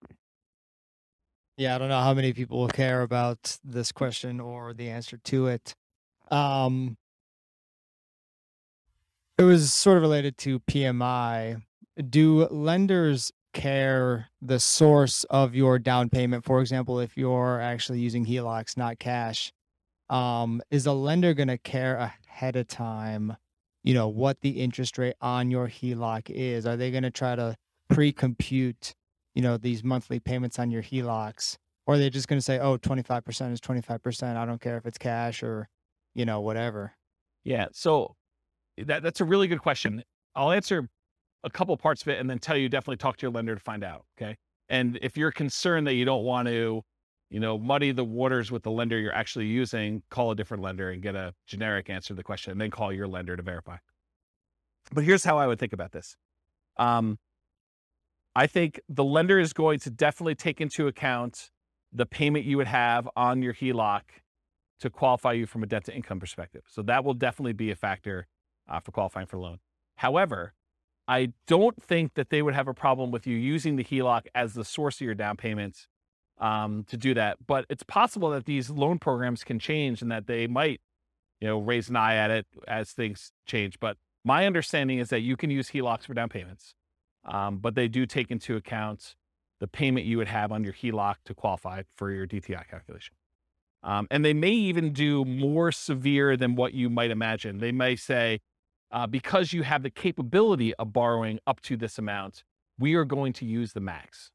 Yeah, I don't know how many people will care about this question or the answer to it. Um, it was sort of related to PMI. Do lenders care the source of your down payment? For example, if you're actually using HELOCs, not cash, um, is a lender going to care ahead of time, you know, what the interest rate on your HELOC is? Are they going to try to pre-compute, you know, these monthly payments on your HELOCs? Or are they just going to say, oh, 25% is 25%. I don't care if it's cash or, you know, whatever. Yeah. So that that's a really good question. I'll answer a couple parts of it and then tell you definitely talk to your lender to find out. Okay. And if you're concerned that you don't want to, you know, muddy the waters with the lender you're actually using, call a different lender and get a generic answer to the question and then call your lender to verify. But here's how I would think about this. Um, I think the lender is going to definitely take into account the payment you would have on your HELOC to qualify you from a debt to income perspective. So that will definitely be a factor uh, for qualifying for a loan. However, I don't think that they would have a problem with you using the HELOC as the source of your down payments um, to do that. But it's possible that these loan programs can change and that they might, you know, raise an eye at it as things change. But my understanding is that you can use HELOCs for down payments, um, but they do take into account the payment you would have on your HELOC to qualify for your DTI calculation. Um, and they may even do more severe than what you might imagine. They may say, uh, because you have the capability of borrowing up to this amount, we are going to use the max.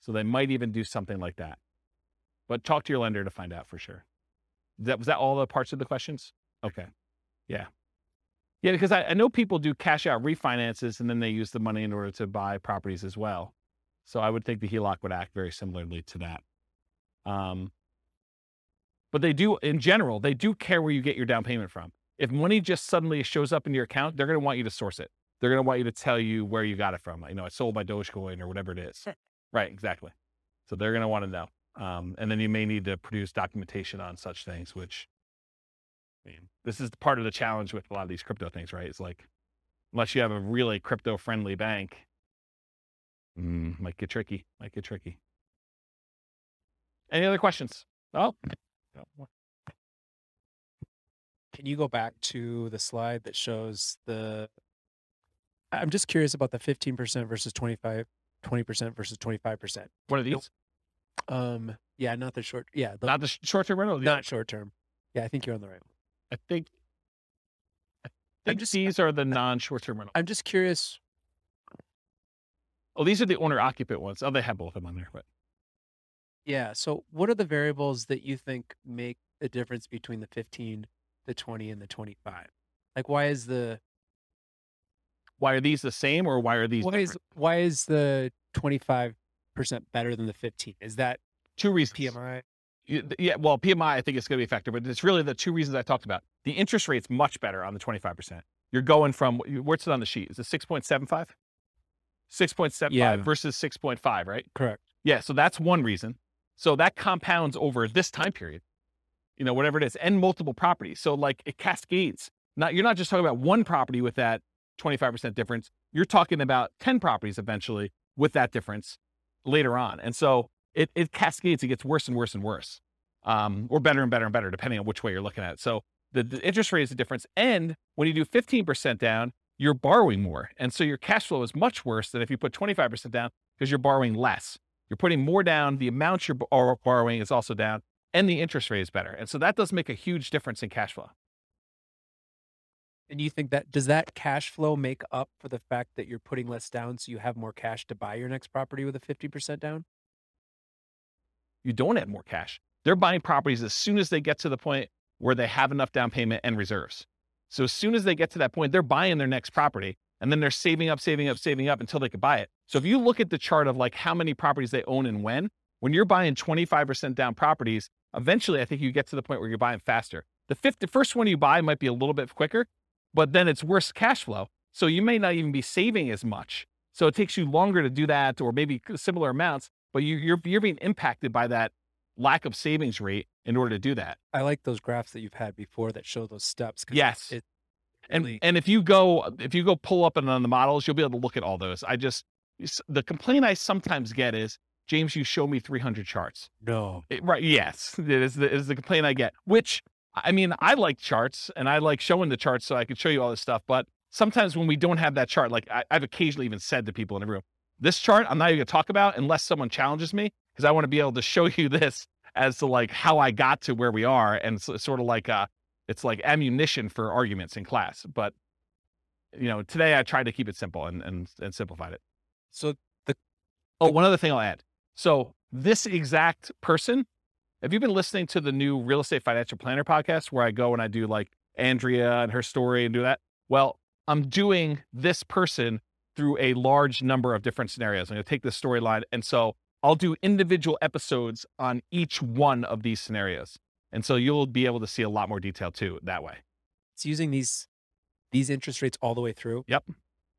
So they might even do something like that. But talk to your lender to find out for sure. That was that all the parts of the questions? Okay. Yeah. Yeah, because I, I know people do cash out refinances and then they use the money in order to buy properties as well. So I would think the HELOC would act very similarly to that. Um, but they do, in general, they do care where you get your down payment from. If money just suddenly shows up in your account, they're going to want you to source it. They're going to want you to tell you where you got it from. You know, I sold my Dogecoin or whatever it is. right, exactly. So they're going to want to know. Um, and then you may need to produce documentation on such things, which, I mean, this is part of the challenge with a lot of these crypto things, right? It's like, unless you have a really crypto friendly bank, mm, might get tricky. Might get tricky. Any other questions? Oh, no. Can you go back to the slide that shows the? I'm just curious about the 15% versus 25, 20% versus 25%. what are these? Um, yeah, not the short. Yeah, the, Not the short term rental. not short term. Yeah, I think you're on the right one. I think. I think just- these are the non short term rental. I'm just curious. Oh, these are the owner occupant ones. Oh, they have both of them on there, but Yeah. So, what are the variables that you think make a difference between the 15, the 20, and the 25? Like, why is the why are these the same or why are these why is why is the 25 percent better than the 15? Is that two reasons? PMI? Yeah, well, PMI I think it's going to be a factor, but it's really the two reasons I talked about. The interest rate's much better on the 25%. You're going from what's it on the sheet? Is it 6.75? 6.75 Yeah. versus 6.5, right? Correct. Yeah, so that's one reason. So that compounds over this time period, you know, whatever it is, and multiple properties. So like it cascades. Not you're not just talking about one property with that 25% difference. You're talking about 10 properties eventually with that difference later on. And so it it cascades, it gets worse and worse and worse. Um, or better and better and better, depending on which way you're looking at it. So the, the interest rate is the difference. And when you do 15% down, you're borrowing more. And so your cash flow is much worse than if you put 25% down because you're borrowing less. You're putting more down. The amount you're bor- borrowing is also down, and the interest rate is better. And so that does make a huge difference in cash flow. And you think that does that cash flow make up for the fact that you're putting less down so you have more cash to buy your next property with a 50% down? You don't add more cash. They're buying properties as soon as they get to the point where they have enough down payment and reserves. So as soon as they get to that point, they're buying their next property and then they're saving up, saving up, saving up until they can buy it. So if you look at the chart of like how many properties they own and when, when you're buying 25% down properties, eventually I think you get to the point where you're buying faster. The fifth, the first one you buy might be a little bit quicker, but then it's worse cash flow. So you may not even be saving as much. So it takes you longer to do that, or maybe similar amounts, but you, you're you're being impacted by that lack of savings rate in order to do that. I like those graphs that you've had before that show those steps. Yes. It, And really- and if you go if you go pull up and on the models, you'll be able to look at all those. I just the complaint I sometimes get is James, you show me 300 charts. no. It- right? Yes, it is the it is the complaint I get. Which I mean, I like charts and I like showing the charts so I can show you all this stuff. But sometimes when we don't have that chart, like I, I've occasionally even said to people in the room, this chart I'm not even gonna talk about unless someone challenges me because I want to be able to show you this as to like how I got to where we are and so, sort of like uh it's like ammunition for arguments in class. But you know, today I tried to keep it simple and and, and simplified it. So the, Oh, one other thing I'll add. So this exact person, have you been listening to the new Real Estate Financial Planner podcast where I go and I do like Andrea and her story and do that? Well, I'm doing this person through a large number of different scenarios. I'm going to take this storyline. And so I'll do individual episodes on each one of these scenarios. And so you'll be able to see a lot more detail too that way. it's using these these interest rates all the way through. Yep.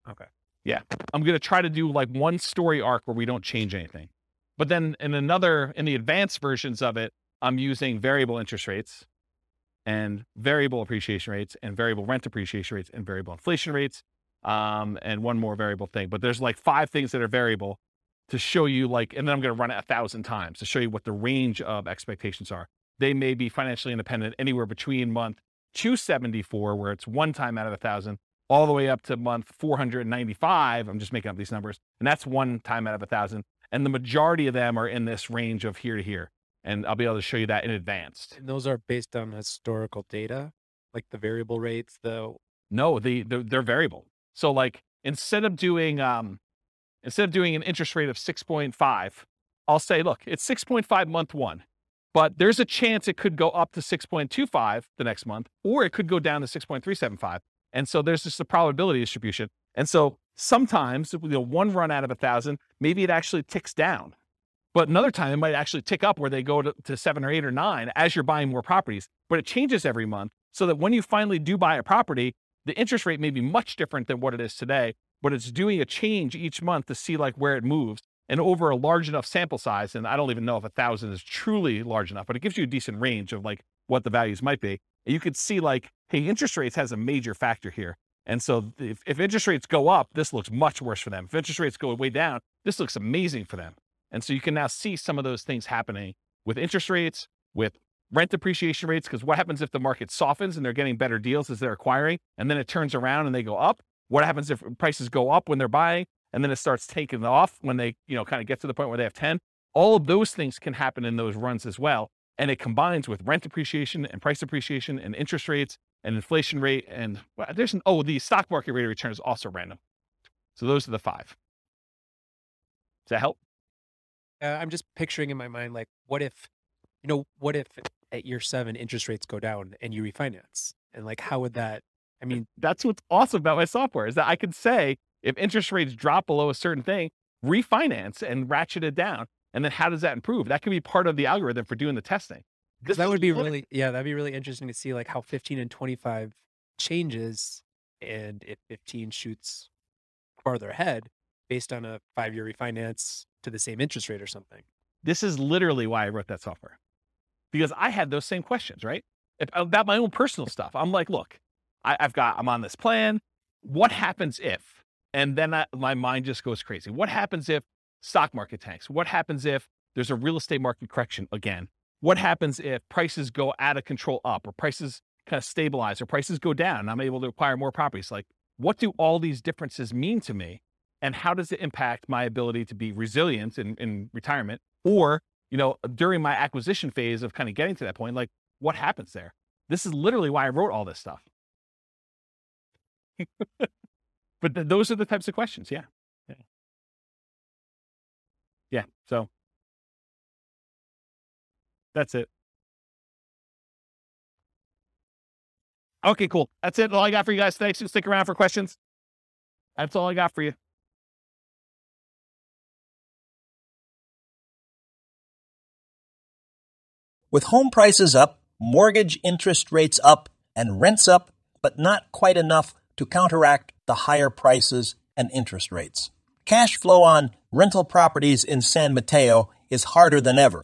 Okay. Yeah. I'm going to try to do like one story arc where we don't change anything. But then in another, in the advanced versions of it, I'm using variable interest rates and variable appreciation rates and variable rent appreciation rates and variable inflation rates. Um, and one more variable thing. But there's like five things that are variable to show you like, and then I'm going to run it a thousand times to show you what the range of expectations are. They may be financially independent anywhere between month 274, where it's one time out of a thousand, all the way up to month 495. I'm just making up these numbers. And that's one time out of a thousand. And the majority of them are in this range of here to here. And I'll be able to show you that in advanced. And those are based on historical data, like the variable rates, the No, the, the they're variable. So like instead of doing um instead of doing an interest rate of 6.5, I'll say, look, it's 6.5 month one. But there's a chance it could go up to 6.25 the next month, or it could go down to 6.375. And so there's just a probability distribution. And so sometimes, you know, one run out of a thousand, maybe it actually ticks down. But another time it might actually tick up where they go to, to seven or eight or nine as you're buying more properties. But it changes every month so that when you finally do buy a property, the interest rate may be much different than what it is today, but it's doing a change each month to see like where it moves and over a large enough sample size. And I don't even know if a thousand is truly large enough, but it gives you a decent range of like what the values might be. And you could see like, hey, interest rates has a major factor here. And so if, if interest rates go up, this looks much worse for them. If interest rates go way down, this looks amazing for them. And so you can now see some of those things happening with interest rates, with rent depreciation rates, because what happens if the market softens and they're getting better deals as they're acquiring, and then it turns around and they go up? What happens if prices go up when they're buying, and then it starts taking off when they, you know, kind of get to the point where they have 10? All of those things can happen in those runs as well. And it combines with rent appreciation and price appreciation and interest rates and inflation rate. And well, there's an, oh, the stock market rate of return is also random. So those are the five. Does that help? uh, I'm just picturing in my mind like what if you know what if at year 7 interest rates go down and you refinance? And like how would that I mean, that's what's awesome about my software is that I can say if interest rates drop below a certain thing, refinance and ratchet it down. And then how does that improve? That could be part of the algorithm for doing the testing. Because that would be really, yeah, that'd be really interesting to see like how 15 and 25 changes and if 15 shoots farther ahead based on a five year refinance to the same interest rate or something. This is literally why I wrote that software because I had those same questions, right? If, uh, about my own personal stuff. I'm like, look, I, I've got, I'm on this plan. What happens if? And then I, my mind just goes crazy. What happens if stock market tanks? What happens if there's a real estate market correction again? What happens if prices go out of control up or prices kind of stabilize or prices go down and I'm able to acquire more properties? Like, what do all these differences mean to me? And how does it impact my ability to be resilient in, in retirement or you know, during my acquisition phase of kind of getting to that point, like what happens there? This is literally why I wrote all this stuff. but th- those are the types of questions. Yeah. Yeah. Yeah. So that's it. Okay, cool. That's it. All I got for you guys today. So stick around for questions. That's all I got for you. With home prices up, mortgage interest rates up, and rents up, but not quite enough to counteract the higher prices and interest rates. Cash flow on rental properties in San Mateo is harder than ever.